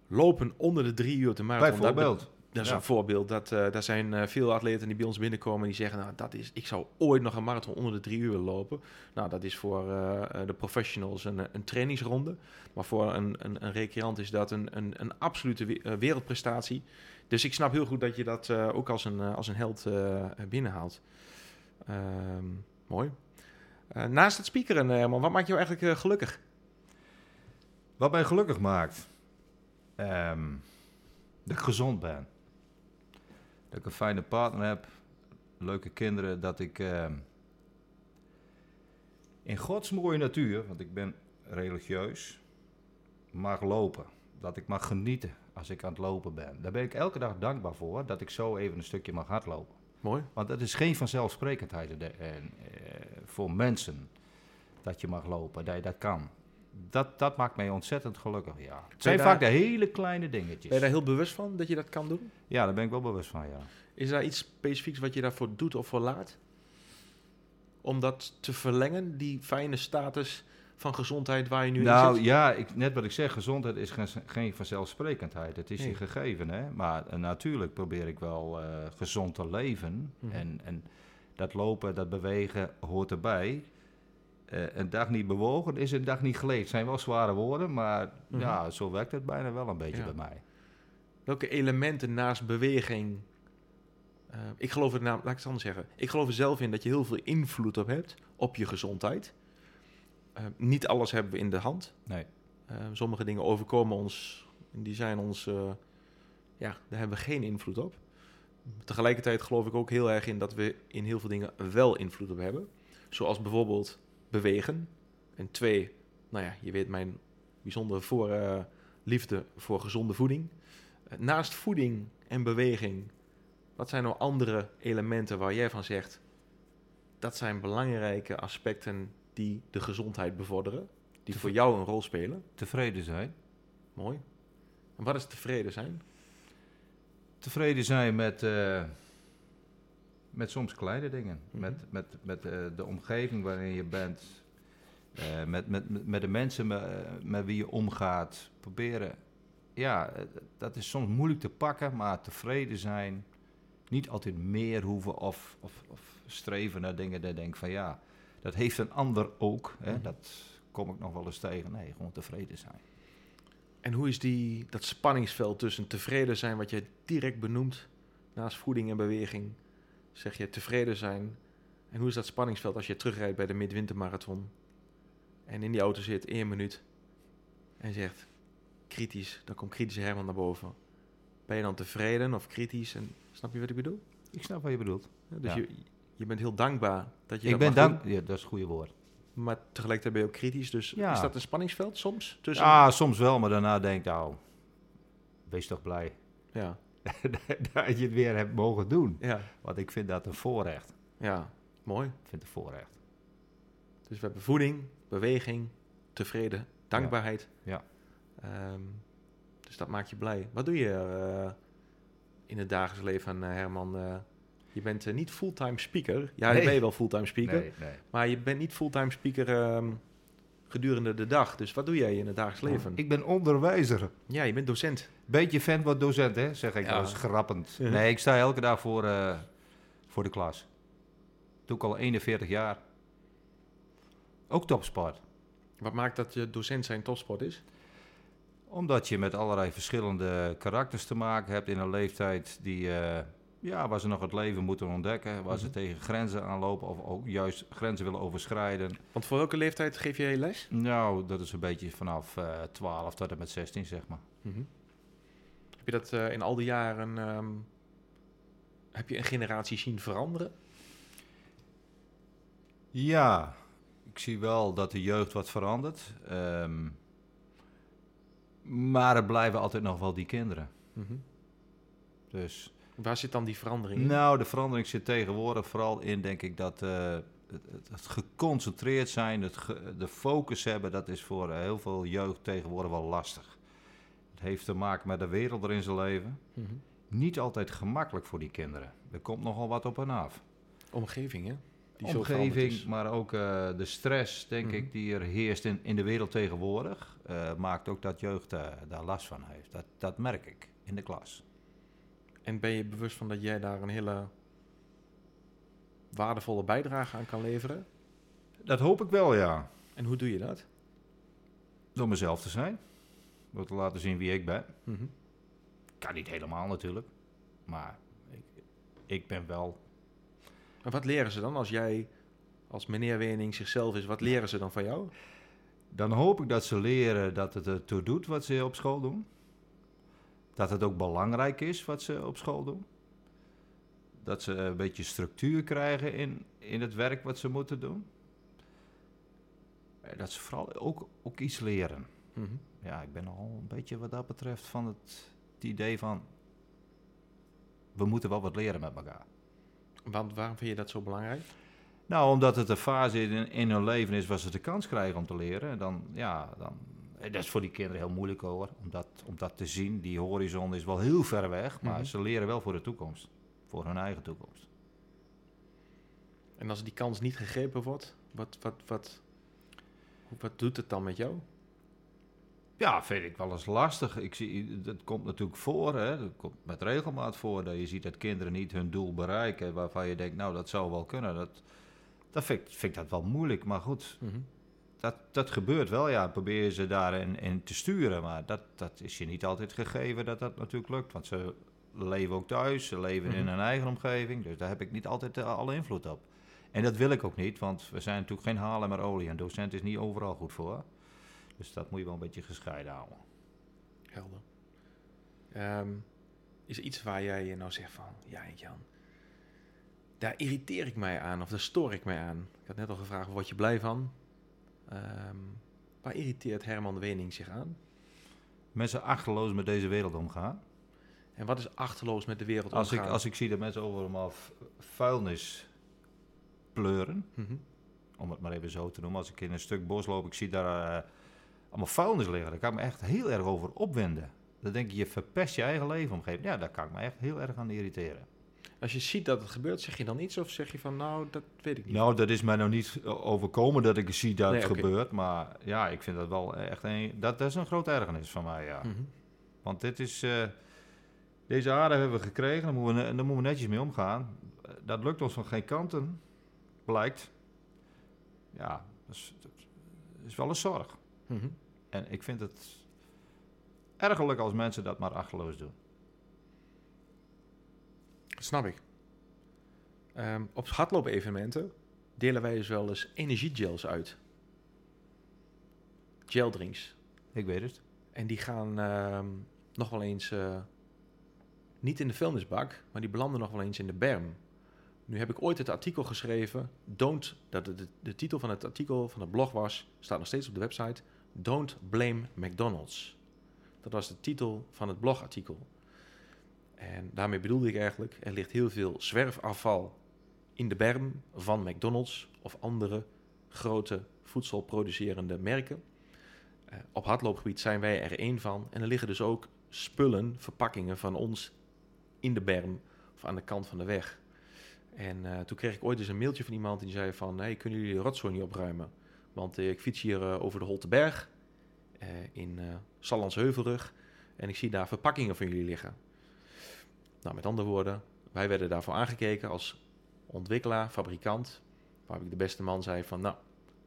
lopen onder de drie uur op de marathon. Bijvoorbeeld. Dat is Ja. een voorbeeld. Dat, eh daar zijn eh, veel atleten die bij ons binnenkomen die zeggen, nou, dat is, ik zou ooit nog een marathon onder de drie uur willen lopen. Nou, dat is voor eh, de professionals een, een trainingsronde. Maar voor een, een, een recreant is dat een, een, een absolute we- wereldprestatie. Dus ik snap heel goed dat je dat ook als een, als een held binnenhaalt. Ehm, mooi. Naast het speakeren, Herman, wat maakt jou eigenlijk gelukkig? Wat mij gelukkig maakt, ehm, dat ik gezond ben. Dat ik een fijne partner heb, leuke kinderen, dat ik ehm, in Gods mooie natuur, want ik ben religieus, mag lopen. Dat ik mag genieten als ik aan het lopen ben. Daar ben ik elke dag dankbaar voor, dat ik zo even een stukje mag hardlopen. Mooi. Want dat is geen vanzelfsprekendheid eh, eh, voor mensen dat je mag lopen, dat je dat kan. Dat, dat maakt mij ontzettend gelukkig, ja. Het zijn daar- vaak de hele kleine dingetjes. Ben je daar heel bewust van dat je dat kan doen? Ja, daar ben ik wel bewust van, ja. Is daar iets specifieks wat je daarvoor doet of voor laat? Om dat te verlengen, die fijne status van gezondheid waar je nu in Nou zit? ja, ik, net wat ik zeg, gezondheid is geen, geen vanzelfsprekendheid. Het is Nee. je gegeven, hè. Maar eh, natuurlijk probeer ik wel eh, gezond te leven. Mhm. En, en dat lopen, dat bewegen hoort erbij. Eh, een dag niet bewogen is een dag niet geleefd. zijn wel zware woorden, maar Mhm. ja, zo werkt het bijna wel een beetje Ja. bij mij. Welke elementen naast beweging... eh, ik geloof er namelijk, laat ik het anders zeggen. Ik geloof er zelf in dat je heel veel invloed op hebt op je gezondheid. Eh, niet alles hebben we in de hand. Nee. Sommige dingen overkomen ons, die zijn ons, ja, daar hebben we geen invloed op. Tegelijkertijd geloof ik ook heel erg in dat we in heel veel dingen wel invloed op hebben. Zoals bijvoorbeeld bewegen. En twee, nou ja, je weet mijn bijzondere voor, eh, liefde voor gezonde voeding. Eh, naast voeding en beweging, wat zijn nou andere elementen waar jij van zegt, dat zijn belangrijke aspecten die de gezondheid bevorderen, die Te voor jou een rol spelen? Tevreden zijn. Mooi. En wat is tevreden zijn? Tevreden zijn met, eh, met soms kleine dingen. Mhm. Met, met, met eh, de omgeving waarin je bent. Eh, met, met, met- de mensen met, met wie je omgaat. Proberen. Ja, eh, dat is soms moeilijk te pakken, maar tevreden zijn. Niet altijd meer hoeven of, of, of streven naar dingen. Dat denk van ja, dat heeft een ander ook. Hè? Mhm. Dat kom ik nog wel eens tegen. Nee, gewoon tevreden zijn. En hoe is die, dat spanningsveld tussen tevreden zijn, wat je direct benoemt, naast voeding en beweging, zeg je tevreden zijn. En hoe is dat spanningsveld als je terugrijdt bij de midwintermarathon en in die auto zit één minuut en zegt kritisch, dan komt kritische Herman naar boven. Ben je dan tevreden of kritisch? En, snap je wat ik bedoel? Ik snap wat je bedoelt. Ja, Dus Ja. je, je bent heel dankbaar dat je Ik dat ben mag dank. doen, Ja, dat is het goede woord. maar tegelijkertijd ben je ook kritisch. Dus Ja. is dat een spanningsveld soms? Tussen, Ja, soms wel, maar daarna denk ik, nou, wees toch blij ja, dat je het weer hebt mogen doen. ja, Want ik vind dat een voorrecht. ja, mooi. Ik vind het een voorrecht. Dus we hebben voeding, beweging, tevreden, dankbaarheid. Ja. Ehm, dus dat maakt je blij. Wat doe je eh, in het dagelijks leven, eh, Herman? Eh, je bent niet fulltime speaker. Ja, Nee. ben je wel fulltime speaker. Nee, nee. Maar je bent niet fulltime speaker ehm, gedurende de dag. Dus wat doe jij in het dagelijks leven? Ik ben onderwijzer. Ja, je bent docent. Beetje fan wat docent, hè, zeg ik Ja. wel eens grappend. Nee, ik sta elke dag voor, eh, voor de klas. Doe ik al 41 jaar. Ook topsport. Wat maakt dat je docent zijn topsport is? Omdat je met allerlei verschillende karakters te maken hebt in een leeftijd die, eh, ja, waar ze nog het leven moeten ontdekken. Waar ze Mhm. tegen grenzen aanlopen of ook juist grenzen willen overschrijden. Want voor welke leeftijd geef jij les? Nou, dat is een beetje vanaf eh 12 tot en met 16, zeg maar. Mhm. Heb je dat eh, in al die jaren... ehm, heb je een generatie zien veranderen? Ja, ik zie wel dat de jeugd wat verandert. Ehm, maar het blijven altijd nog wel die kinderen. Mhm. Dus, Waar zit dan die verandering in? nou, de verandering zit tegenwoordig vooral in, denk ik, dat eh, het, het, het geconcentreerd zijn, het ge- de focus hebben, dat is voor heel veel jeugd tegenwoordig wel lastig. Het heeft te maken met de wereld waarin ze leven. Mhm. Niet altijd gemakkelijk voor die kinderen. Er komt nogal wat op hen af. Omgeving, hè? Die omgeving, maar ook eh, de stress, denk Mhm. ik, die er heerst in, in de wereld tegenwoordig, eh, maakt ook dat jeugd daar last van heeft. Dat, dat merk ik in de klas. En ben je bewust van dat jij daar een hele waardevolle bijdrage aan kan leveren? Dat hoop ik wel, ja. En hoe doe je dat? Door mezelf te zijn. Door te laten zien wie ik ben. Mhm. Kan niet helemaal natuurlijk. Maar ik, ik ben wel... En wat leren ze dan als jij, als meneer Wening zichzelf is, wat leren ze dan van jou? Dan hoop ik dat ze leren dat het ertoe doet wat ze op school doen. Dat het ook belangrijk is wat ze op school doen. Dat ze een beetje structuur krijgen in, in het werk wat ze moeten doen. En Dat ze vooral ook, ook iets leren. Mhm. Ja, ik ben al een beetje wat dat betreft van het, het idee van... We moeten wel wat leren met elkaar. Want waarom vind je dat zo belangrijk? Nou, omdat het een fase in, in hun leven is waar ze de kans krijgen om te leren. En dan, ja, dan, dat is voor die kinderen heel moeilijk hoor, om dat, om dat te zien. Die horizon is wel heel ver weg, maar Mhm. ze leren wel voor de toekomst. Voor hun eigen toekomst. En als die kans niet gegrepen wordt, wat, wat, wat, Wat doet het dan met jou? Ja, vind ik wel eens lastig. Ik zie, dat komt natuurlijk voor, hè. dat komt met regelmaat voor, dat je ziet dat kinderen niet hun doel bereiken, waarvan je denkt, nou, dat zou wel kunnen. Dat, dat vind, ik, vind ik dat wel moeilijk, maar goed, Mhm. Dat, dat gebeurt wel, ja. Probeer je ze daarin in te sturen, maar dat, dat is je niet altijd gegeven dat dat natuurlijk lukt, want ze leven ook thuis, ze leven in Mhm. hun eigen omgeving, dus daar heb ik niet altijd eh, alle invloed op. En dat wil ik ook niet, want we zijn natuurlijk geen halen maar olie. Een docent is niet overal goed voor. Dus dat moet je wel een beetje gescheiden houden. Helder. Ehm, is er iets waar jij je nou zegt van, ja Jan, daar irriteer ik mij aan of daar stoor ik mij aan? Ik had net al gevraagd, word je blij van? Ehm, waar irriteert Herman Wening zich aan? Mensen achterloos met deze wereld omgaan. En wat is achterloos met de wereld Als ik, als ik zie dat mensen overal vuilnis pleuren, Mhm. om het maar even zo te noemen. Als ik in een stuk bos loop, ik zie daar eh, allemaal vuilnis liggen. Daar kan ik me echt heel erg over opwinden. Dan denk je, je verpest je eigen leefomgeving. Ja, daar kan ik me echt heel erg aan irriteren. Als je ziet dat het gebeurt, zeg je dan iets of zeg je van, nou, dat weet ik niet. Nou, dat is mij nou niet overkomen dat ik zie dat Nee, het gebeurt. Maar ja, ik vind dat wel echt een... Dat, dat is een groot ergernis van mij, ja. Mhm. Want dit is... eh, deze aarde hebben we gekregen, daar moeten we, daar moeten we netjes mee omgaan. Dat lukt ons van geen kanten, blijkt. Ja, dat is, dat is wel een zorg. Mhm. En ik vind het ergerlijk als mensen dat maar achterloos doen. Dat snap ik. Ehm, op hardloop-evenementen delen wij dus wel eens energiegels uit. Geldrinks. Ik weet het. En die gaan ehm, nog wel eens eh, niet in de vuilnisbak, maar die belanden nog wel eens in de berm. Nu heb ik ooit het artikel geschreven, Don't, dat de, de, de titel van het artikel van het blog was, staat nog steeds op de website, Don't Blame McDonald's. Dat was de titel van het blogartikel. En daarmee bedoelde ik eigenlijk, er ligt heel veel zwerfafval in de berm van McDonald's of andere grote voedselproducerende merken. Eh, op hardloopgebied zijn wij er één van. En er liggen dus ook spullen, verpakkingen van ons in de berm of aan de kant van de weg. En eh, toen kreeg ik ooit eens een mailtje van iemand die zei van... Hey, kunnen jullie de rotzooi niet opruimen? Want ik fiets hier eh, over de Holteberg in Sallandsheuvelrug... en ik zie daar verpakkingen van jullie liggen. Nou, met andere woorden, wij werden daarvoor aangekeken als ontwikkelaar, fabrikant... waar ik de beste man zei van... nou,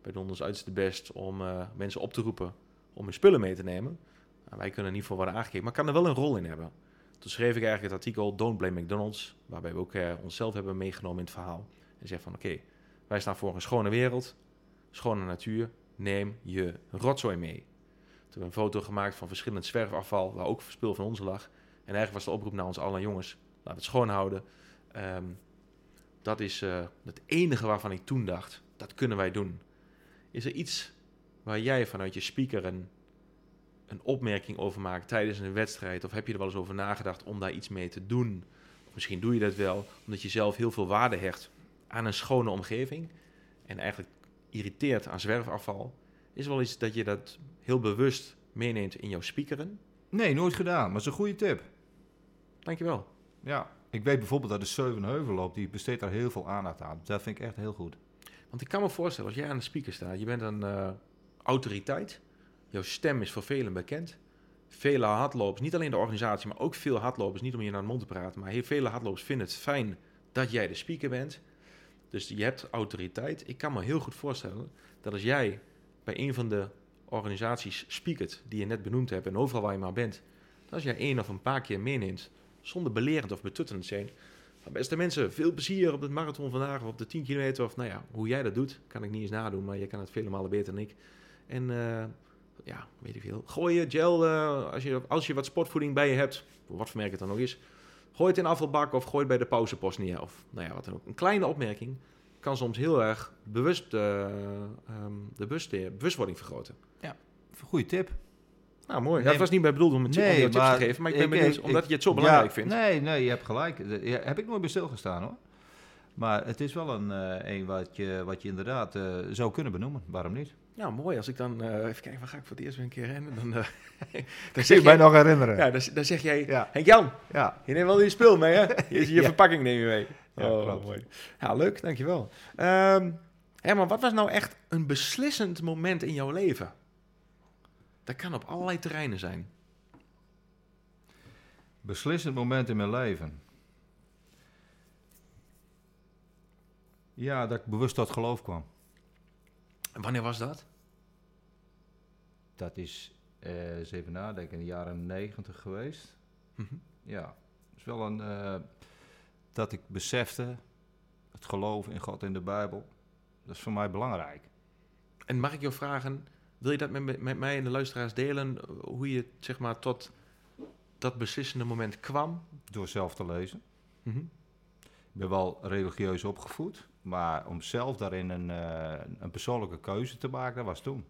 wij doen ons uiterste best om eh, mensen op te roepen om hun spullen mee te nemen. Nou, wij kunnen niet voor worden aangekeken, maar kan er wel een rol in hebben. Toen schreef ik eigenlijk het artikel Don't Blame McDonald's, waarbij we ook eh, onszelf hebben meegenomen in het verhaal. En zeg van oké, wij staan voor een schone wereld, schone natuur, neem je rotzooi mee. Toen hebben we een foto gemaakt van verschillend zwerfafval, waar ook spul van ons lag. En eigenlijk was de oproep naar ons allen jongens, we het schoon houden. Ehm, dat is eh, het enige waarvan ik toen dacht, dat kunnen wij doen. Is er iets waar jij vanuit je speaker een, opmerking over maakt tijdens een wedstrijd? Of heb je er wel eens over nagedacht om daar iets mee te doen? Misschien doe je dat wel omdat je zelf heel veel waarde hecht aan een schone omgeving. En eigenlijk irriteert aan zwerfafval. Is er wel iets dat je dat heel bewust meeneemt in jouw speakeren? Nee, nooit gedaan, maar dat is een goede tip. Dankjewel. Ja, ik weet bijvoorbeeld dat de Zevenheuvel loopt, die besteedt daar heel veel aandacht aan. Dat vind ik echt heel goed. Want ik kan me voorstellen, als jij aan de speaker staat, je bent een eh, autoriteit. Jouw stem is voor velen bekend. Vele hardlopers, niet alleen de organisatie, maar ook veel hardlopers, niet om je naar de mond te praten, maar heel vele hardlopers vinden het fijn dat jij de speaker bent. Dus je hebt autoriteit. Ik kan me heel goed voorstellen dat als jij bij een van de organisaties speakert die je net benoemd hebt en overal waar je maar bent, dat als jij één of een paar keer meeneemt, zonder belerend of betuttelend zijn, beste mensen, veel plezier op het marathon vandaag of op de 10 kilometer. Of nou ja, hoe jij dat doet, kan ik niet eens nadoen, maar jij kan het vele malen beter dan ik. En eh, ja, weet ik veel. Gooi je gel, eh, als, je, als je wat sportvoeding bij je hebt, wat voor merk het dan ook is, gooi het in afvalbak of gooi het bij de pauzepost neer. Of nou ja, wat dan ook. Een kleine opmerking kan soms heel erg bewust, eh, ehm, de bewust, bewustwording vergroten. Goede tip. Nou, mooi. Nee, dat was niet bij bedoeld om een tip, om jou tips te geven, maar ik ben ik- benieuwd, ik- omdat ik- je het zo belangrijk ja, vindt. Nee, nee, je hebt gelijk. Ja, heb ik nooit bij stilgestaan hoor. Maar het is wel een, eh, een wat, je, wat je inderdaad eh, zou kunnen benoemen. Waarom niet? Nou, mooi. Als ik dan... eh, even kijken, waar ga ik voor het eerst weer een keer rennen? Dan, eh, dan Zeg je mij nog herinneren? Ja, dan, dan zeg jij... Ja. Henk Jan, ja. je neemt wel je spul mee, hè? Je, je Ja. verpakking neem je mee. Ja, oh, klopt. mooi. Ja, leuk. Dankjewel. Ehm Herman, wat was nou echt een beslissend moment in jouw leven? Dat kan op allerlei terreinen zijn. Beslissend moment in mijn leven. Ja, dat ik bewust tot geloof kwam. En wanneer was dat? Dat is, eh, eens even nadenken, in de jaren negentig geweest. Mhm. Ja, het is wel een... eh, dat ik besefte, het geloof in God en de Bijbel, dat is voor mij belangrijk. En mag ik jou vragen, wil je dat met, mij en de luisteraars delen, eh, hoe je zeg maar tot dat beslissende moment kwam? Door zelf te lezen. Mhm. Ik ben wel religieus opgevoed, maar om zelf daarin een, eh, een persoonlijke keuze te maken, dat was toen.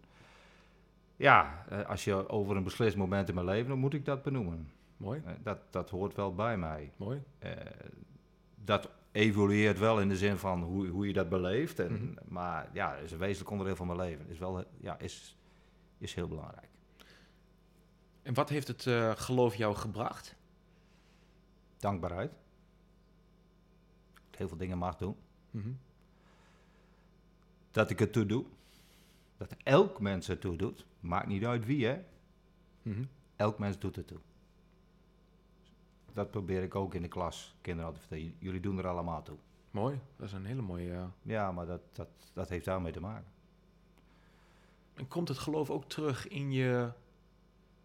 Ja, eh, als je over een beslist moment in mijn leven, dan moet ik dat benoemen. Mooi, dat, dat hoort wel bij mij. mooi. Dat evolueert wel in de zin van hoe, hoe je dat beleeft. En, Mhm. Maar ja, het is een wezenlijk onderdeel van mijn leven. Is wel, ja, is, is heel belangrijk. En wat heeft het eh, geloof jou gebracht? Dankbaarheid. Dat ik heel veel dingen mag doen. Mhm. Dat ik het toe doe. Dat elk mens het toe doet. Maakt niet uit wie, hè. Mhm. Elk mens doet het toe. Dat probeer ik ook in de klas kinderen altijd te vertellen. Jullie doen er allemaal toe. Mooi, dat is een hele mooie... eh, Ja, maar dat, dat, dat heeft daarmee te maken. En komt het geloof ook terug in je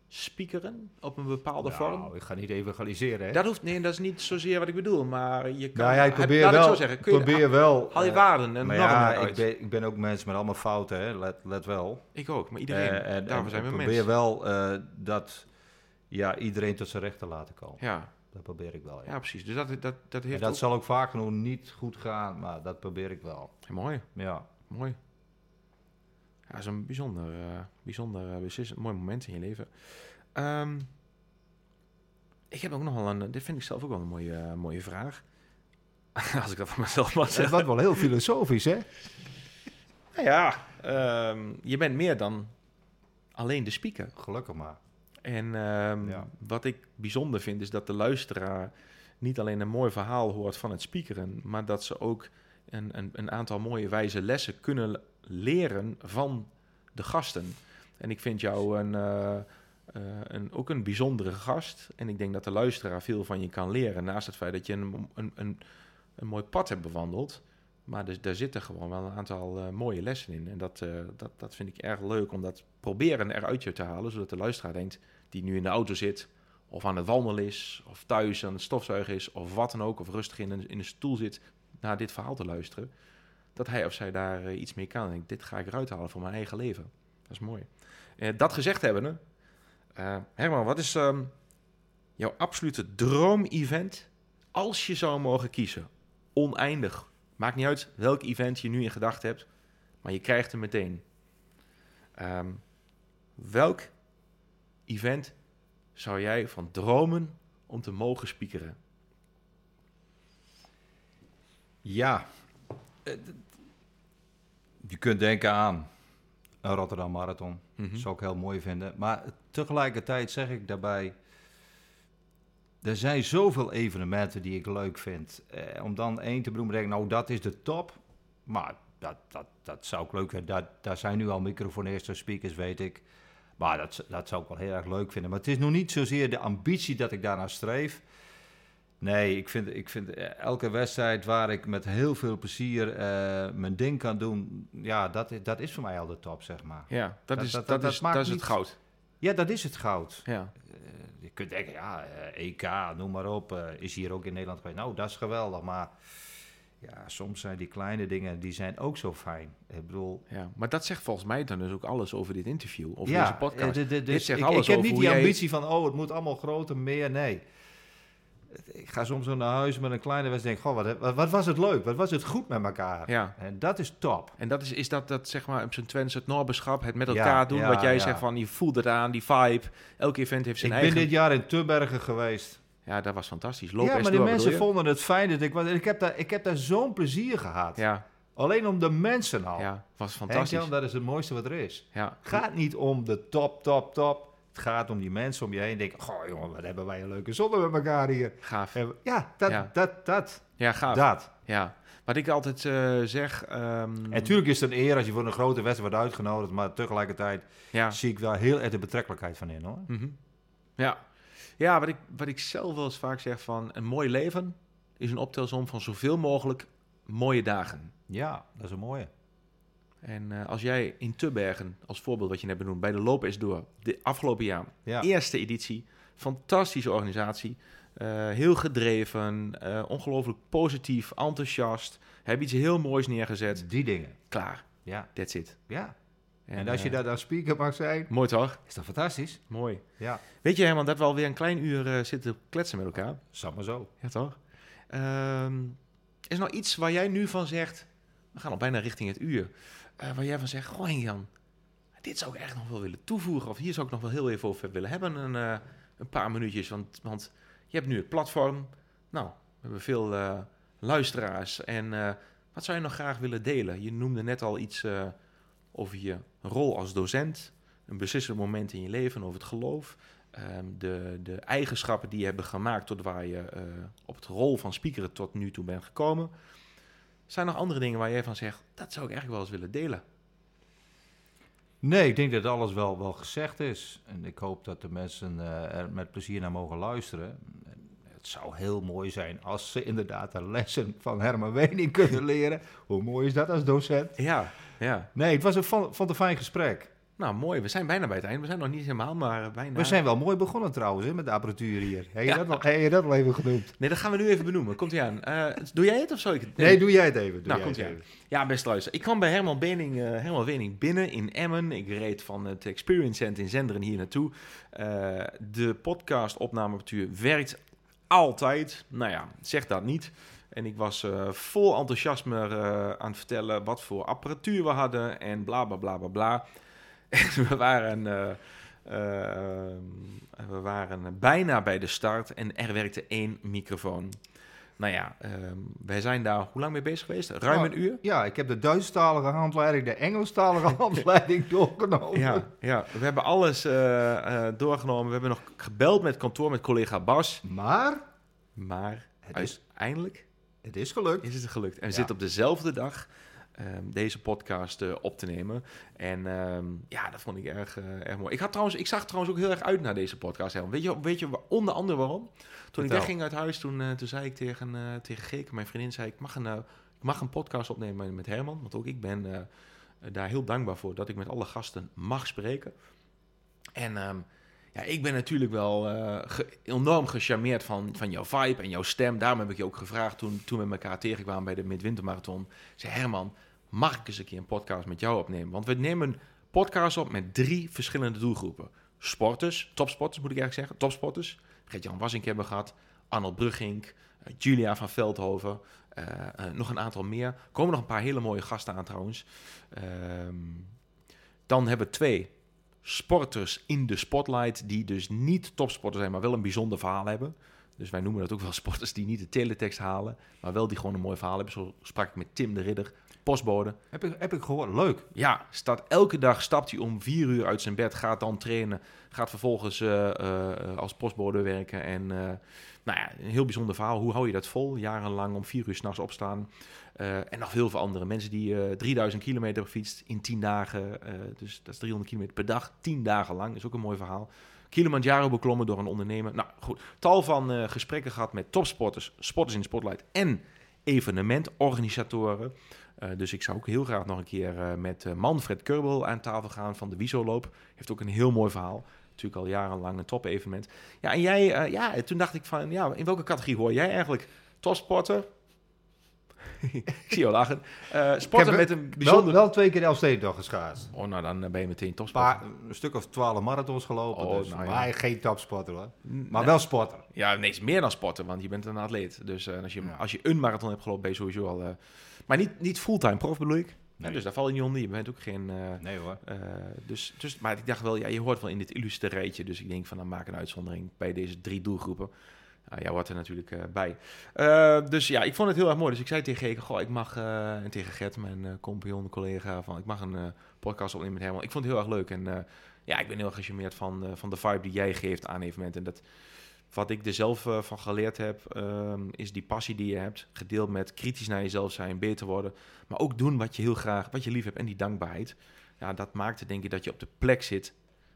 speakeren op een bepaalde vorm? Nou, ik ga niet evangeliseren, hè. Dat hoeft, nee, dat is niet zozeer wat ik bedoel, maar je kan... nou ja, ik probeer wel. ik zo zeggen, kun je, probeer wel haal je eh, waarden en normen ja, ik ben, ik ben ook mens met allemaal fouten, hè. Let, let wel. Ik ook, maar iedereen. En, Daarvoor zijn we ik mensen. probeer wel eh, dat ja, iedereen tot zijn recht te laten komen. Ja, Dat probeer ik wel, ja. ja, precies. Dus dat, dat, dat En heeft dat ook... zal ook vaak genoeg niet goed gaan, maar dat probeer ik wel. Mooi, Ja. mooi. Ja, dat is een bijzonder, eh, bijzonder eh, beslissend, mooi moment in je leven. Ehm, ik heb ook nog wel een... Dit vind ik zelf ook wel een mooie, eh, mooie vraag. Als ik dat van mezelf mag zeggen. wordt wel heel filosofisch, hè? Nou ja, ehm, je bent meer dan alleen de speaker. Gelukkig maar. En ehm, Ja. wat ik bijzonder vind, is dat de luisteraar niet alleen een mooi verhaal hoort van het speakeren, maar dat ze ook een, een, een aantal mooie wijze lessen kunnen leren van de gasten. En ik vind jou een, eh, eh, een, ook een bijzondere gast. En ik denk dat de luisteraar veel van je kan leren. Naast het feit dat je een, een, een, een mooi pad hebt bewandeld. Maar er, daar zitten gewoon wel een aantal eh, mooie lessen in. En dat, dat, dat vind ik erg leuk om dat proberen eruit je te halen. Zodat de luisteraar denkt, die nu in de auto zit, of aan het wandelen is, of thuis aan het stofzuigen is, of wat dan ook, of rustig in een, in een stoel zit naar dit verhaal te luisteren. Dat hij of zij daar eh, iets mee kan. En ik, dit ga ik eruit halen voor mijn eigen leven. Dat is mooi. Eh, dat gezegd hebbende, eh Herman, wat is ehm, jouw absolute droom-event als je zou mogen kiezen? Oneindig. Maakt niet uit welk event je nu in gedachten hebt, maar je krijgt hem meteen. Ehm, welk event zou jij van dromen om te mogen speakeren? Ja. Eh, Je kunt denken aan een Rotterdam Marathon. Dat zou ik heel mooi vinden. Maar tegelijkertijd zeg ik daarbij... Er zijn zoveel evenementen die ik leuk vind. Eh, om dan één te benoemen, denk ik, nou, dat is de top. Maar dat, dat, dat zou ik leuk vinden. Daar, daar zijn nu al microfonisten, speakers, weet ik. Maar dat, dat zou ik wel heel erg leuk vinden. Maar het is nog niet zozeer de ambitie dat ik daarnaar streef. Nee, ik vind, ik vind eh, elke wedstrijd waar ik met heel veel plezier eh, mijn ding kan doen... Ja, dat, is- dat is voor mij al de top, zeg maar. Ja, dat, Dat- is, dat- dat, dat is, maakt dat is het goud. Ja, dat is het goud. Ja. Je kunt denken, ja, eh, EK, noem maar op, eh, is hier ook in Nederland geweest. Nou, dat is geweldig, maar ja, soms zijn die kleine dingen, die zijn ook zo fijn. Ik bedoel... ja, maar dat zegt volgens mij dan dus ook alles over dit interview, over ja, deze podcast. eh, Dit dus zegt ik, alles ik heb niet die ambitie van, oh, het moet allemaal groter, meer, nee. Ik ga soms zo naar huis met een kleine wedstrijd en denk, goh, wat, wat, wat was het leuk, wat was het goed met elkaar. Ja. En dat is top. En dat is, is dat, dat zeg maar op zijn Twents het Norberschap, het met Ja, elkaar doen, ja, wat jij zegt van, je voelt het aan, die vibe. Elk event heeft Ik zijn ben eigen... dit jaar in Tubbergen geweest. Ja, dat was fantastisch. Loop ja, maar die door, mensen bedoel je? vonden het fijn dat ik was. Ik heb daar, ik heb daar zo'n plezier gehad. Ja, Alleen om de mensen al. ja, was fantastisch. Jan, dat is het mooiste wat er is. Ja, Gaat niet om de top, top, top. Het gaat om die mensen om je heen. Denk, goh jongen, wat hebben wij een leuke zonne met elkaar hier. Gaaf. En Ja, dat, Ja. dat, dat, Ja, gaaf. dat. Ja. Wat ik altijd eh, zeg... ehm, En natuurlijk is het een eer als je voor een grote wedstrijd wordt uitgenodigd. Maar tegelijkertijd ja. zie ik wel heel erg de betrekkelijkheid van in hoor. Mhm. Ja, ja wat, ik, wat ik zelf wel eens vaak zeg van... een mooi leven is een optelsom van zoveel mogelijk mooie dagen. Ja, dat is een mooie. En eh, als jij in Tubbergen, als voorbeeld wat je net benoemd, bij de Loop is door, de afgelopen jaar, Ja. eerste editie, fantastische organisatie, eh, heel gedreven, eh, ongelooflijk positief, enthousiast, heb iets heel moois neergezet, Die dingen. klaar, Ja, that's it. ja. En, als je daar dan speaker mag zijn, Mooi toch? is dat fantastisch. Mooi. Ja, Weet je Herman, dat we alweer een klein uur zitten kletsen met elkaar? zeg maar zo. Ja, toch? Ehm, is er nou iets waar jij nu van zegt... We gaan al bijna richting het uur. Eh, waar jij van zegt... Goh, Jan, dit zou ik echt nog wel willen toevoegen. Of hier zou ik nog wel heel even over willen hebben. Een, eh, een paar minuutjes. Want, want je hebt nu het platform. Nou, we hebben veel eh, luisteraars. En wat zou je nog graag willen delen? Je noemde net al iets over je rol als docent. Een beslissend moment in je leven. Over het geloof. Ehm, de, de eigenschappen die je hebben gemaakt tot waar je op het rol van speaker tot nu toe bent gekomen. Zijn er nog andere dingen waar jij van zegt, dat zou ik eigenlijk wel eens willen delen? Nee, ik denk dat alles wel, wel gezegd is. En ik hoop dat de mensen eh, er met plezier naar mogen luisteren. En Het zou heel mooi zijn als ze inderdaad de lessen van Herman Wening kunnen leren. Hoe mooi is dat als docent? Ja, ja. Nee, het was een, van, van een fijn gesprek. Nou, mooi. We zijn bijna bij het einde. We zijn nog niet helemaal, maar bijna. We zijn wel mooi begonnen trouwens hè, met de apparatuur hier. Heb je, Ja. dat, wel, heb je dat wel even genoemd? Nee, dat gaan we nu even benoemen. Komt ie aan. Eh, doe jij het of zal ik het? Nee, doe jij het even. Doe Nou, jij komt het even. Ja, best luister. Ik kwam bij Herman eh, Herman Wening binnen in Emmen. Ik reed van het Experience Center in Zenderen hier naartoe. Eh, de podcastopnameapparatuur werkt altijd. Nou ja, zeg dat niet. En ik was eh, vol enthousiasme eh, aan het vertellen wat voor apparatuur we hadden en bla bla bla bla bla. En we waren, eh, eh, we waren bijna bij de start en er werkte één microfoon. Nou ja, ehm, wij zijn daar hoe lang mee bezig geweest? Ruim Nou, een uur? Ja, ik heb de Duitsstalige handleiding, de Engelstalige handleiding doorgenomen. Ja, ja, we hebben alles eh, doorgenomen. We hebben nog gebeld met kantoor met collega Bas. Maar Maar het is, uiteindelijk het is gelukt. is het gelukt. En we Ja. zitten op dezelfde dag ehm, deze podcast eh, op te nemen. En ehm, ja, dat vond ik erg, eh, erg mooi. Ik, had trouwens, ik zag trouwens ook heel erg uit naar deze podcast. Weet je, weet je onder andere waarom? Toen ik Vertel. wegging uit huis, toen, eh, toen zei ik tegen, tegen Geeke, mijn vriendin, zei ik, mag een, ik mag een podcast opnemen met Herman. Want ook ik ben daar heel dankbaar voor dat ik met alle gasten mag spreken. En ehm, ja, ik ben natuurlijk wel eh, enorm gecharmeerd van, van jouw vibe en jouw stem. Daarom heb ik je ook gevraagd toen, toen we elkaar tegenkwamen bij de Midwintermarathon. Zei, Herman, mag ik eens een keer een podcast met jou opnemen? Want we nemen podcasts op met drie verschillende doelgroepen. Sporters, topsporters moet ik eigenlijk zeggen, topsporters. Gert-Jan Wassink hebben we gehad, Arnold Bruggink, eh, Julia van Veldhoven, eh, nog een aantal meer. Er komen nog een paar hele mooie gasten aan trouwens. Ehm, dan hebben we twee sporters in de spotlight die dus niet topsporters zijn, maar wel een bijzonder verhaal hebben. Dus wij noemen dat ook wel sporters die niet de teletext halen, maar wel die gewoon een mooi verhaal hebben. Zo sprak ik met Tim de Ridder, postbode. Heb ik, heb ik gehoord. Leuk. Ja, staat elke dag stapt hij om vier uur uit zijn bed, gaat dan trainen, gaat vervolgens eh, eh, als postbode werken. En eh, nou ja, een heel bijzonder verhaal. Hoe hou je dat vol? Jarenlang om vier uur s'nachts opstaan. Eh, en nog heel veel andere mensen die eh 3000 kilometer gefietst in 10 dagen. eh, dus dat is 300 kilometer per dag, 10 dagen lang. is ook een mooi verhaal. Kilimanjaro beklommen door een ondernemer. Nou goed, tal van gesprekken gehad met topsporters, sporters in de spotlight en evenementorganisatoren. Dus ik zou ook heel graag nog een keer met Manfred Kerbel aan tafel gaan van de Wieso-loop. Heeft ook een heel mooi verhaal. Natuurlijk al jarenlang een top-evenement. Ja, en jij, eh, ja, toen dacht ik van, ja, in welke categorie hoor jij eigenlijk? Topsporter? ik zie jou lachen. Sporter Ik heb met een Wel, bijzonder... wel twee keer Elfstedendag geschaatst. Oh, nou dan ben je meteen topsporter. Paar, een stuk of twaalf marathons gelopen. Oh, dus, nou ja. Maar geen topsporter hoor. Maar Nou, wel sporter. Ja, is meer dan sporten, want je bent een atleet. Dus eh, als, je, Ja. als je een marathon hebt gelopen, ben je sowieso al... eh, maar niet, niet fulltime prof bedoel ik. Nee. dus daar val je niet onder. Je bent ook geen... Nee hoor. dus, dus, maar ik dacht wel, ja, je hoort wel in dit illustre rijtje. Dus ik denk van, dan maak een uitzondering bij deze drie doelgroepen. Nou, jij hoort er natuurlijk eh, bij. Eh, dus ja, ik vond het heel erg mooi. Dus ik zei tegen Geke, goh, ik mag... eh, en tegen Gert, mijn compagnon, collega, van... Ik mag een podcast opnemen met Herman. Ik vond het heel erg leuk. En ja, ik ben heel erg gecharmeerd van, van de vibe die jij geeft aan evenementen. En dat, wat ik er zelf van geleerd heb, ehm, is die passie die je hebt. Gedeeld met kritisch naar jezelf zijn, beter worden. Maar ook doen wat je heel graag, wat je lief hebt en die dankbaarheid. Ja, dat maakt denk ik dat je op de plek zit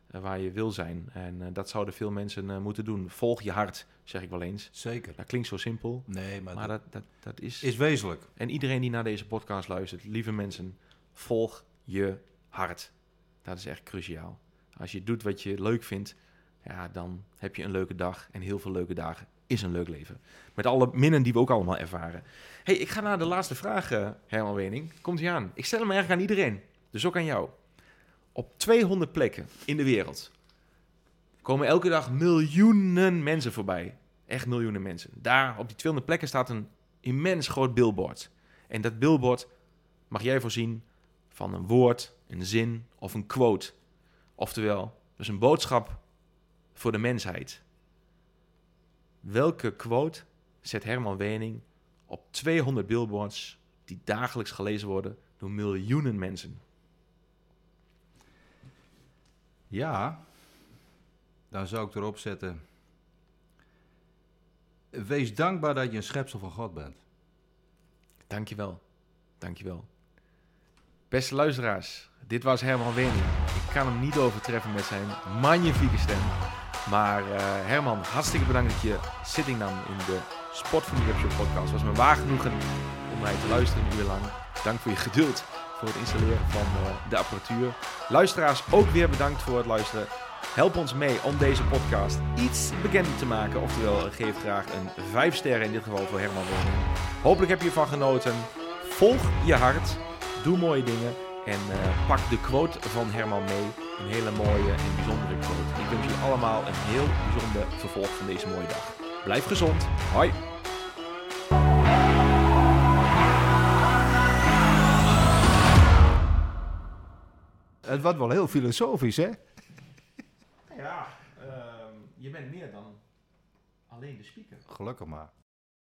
waar je wil zijn. En eh, dat zouden veel mensen eh, moeten doen. Volg je hart, zeg ik wel eens. Zeker. Dat klinkt zo simpel, Nee, maar, maar dat dat, dat, is... is wezenlijk. En iedereen die naar deze podcast luistert, lieve mensen, volg je hart. Dat is echt cruciaal. Als je doet wat je leuk vindt, ja, dan heb je een leuke dag. En heel veel leuke dagen is een leuk leven. Met alle minnen die we ook allemaal ervaren. hey, ik ga naar de laatste vraag, eh, Herman Wening. Komt hij aan? Ik stel hem eigenlijk aan iedereen. Dus ook aan jou. Op 200 plekken in de wereld komen elke dag miljoenen mensen voorbij. Echt miljoenen mensen. Daar op die 200 plekken staat een immens groot billboard. En dat billboard mag jij voorzien van een woord, een zin of een quote. Oftewel, dus een boodschap voor de mensheid. Welke quote zet Herman Wening op 200 billboards die dagelijks gelezen worden door miljoenen mensen? Ja, dan zou ik erop zetten. Wees dankbaar dat je een schepsel van God bent. Dankjewel. Dankjewel. Beste luisteraars, dit was Herman Wening. Ik kan hem niet overtreffen met zijn magnifieke stem. Maar eh, Herman, hartstikke bedankt dat je zitting nam in de Sport van de Show podcast. Het was me waar genoegen om mij te luisteren een uur lang. Dank voor je geduld voor het installeren van eh, de apparatuur. Luisteraars, ook weer bedankt voor het luisteren. Help ons mee om deze podcast iets bekender te maken. Oftewel, geef graag een 5 sterren, in dit geval voor Herman Wening. Hopelijk heb je ervan genoten. Volg je hart. Doe mooie dingen. En eh, pak de quote van Herman mee. Een hele mooie en bijzondere quote. Ik wens jullie allemaal een heel bijzonder vervolg van deze mooie dag. Blijf gezond. Hoi. Het wordt wel heel filosofisch, hè? Ja, je bent meer dan alleen de speaker. Gelukkig maar.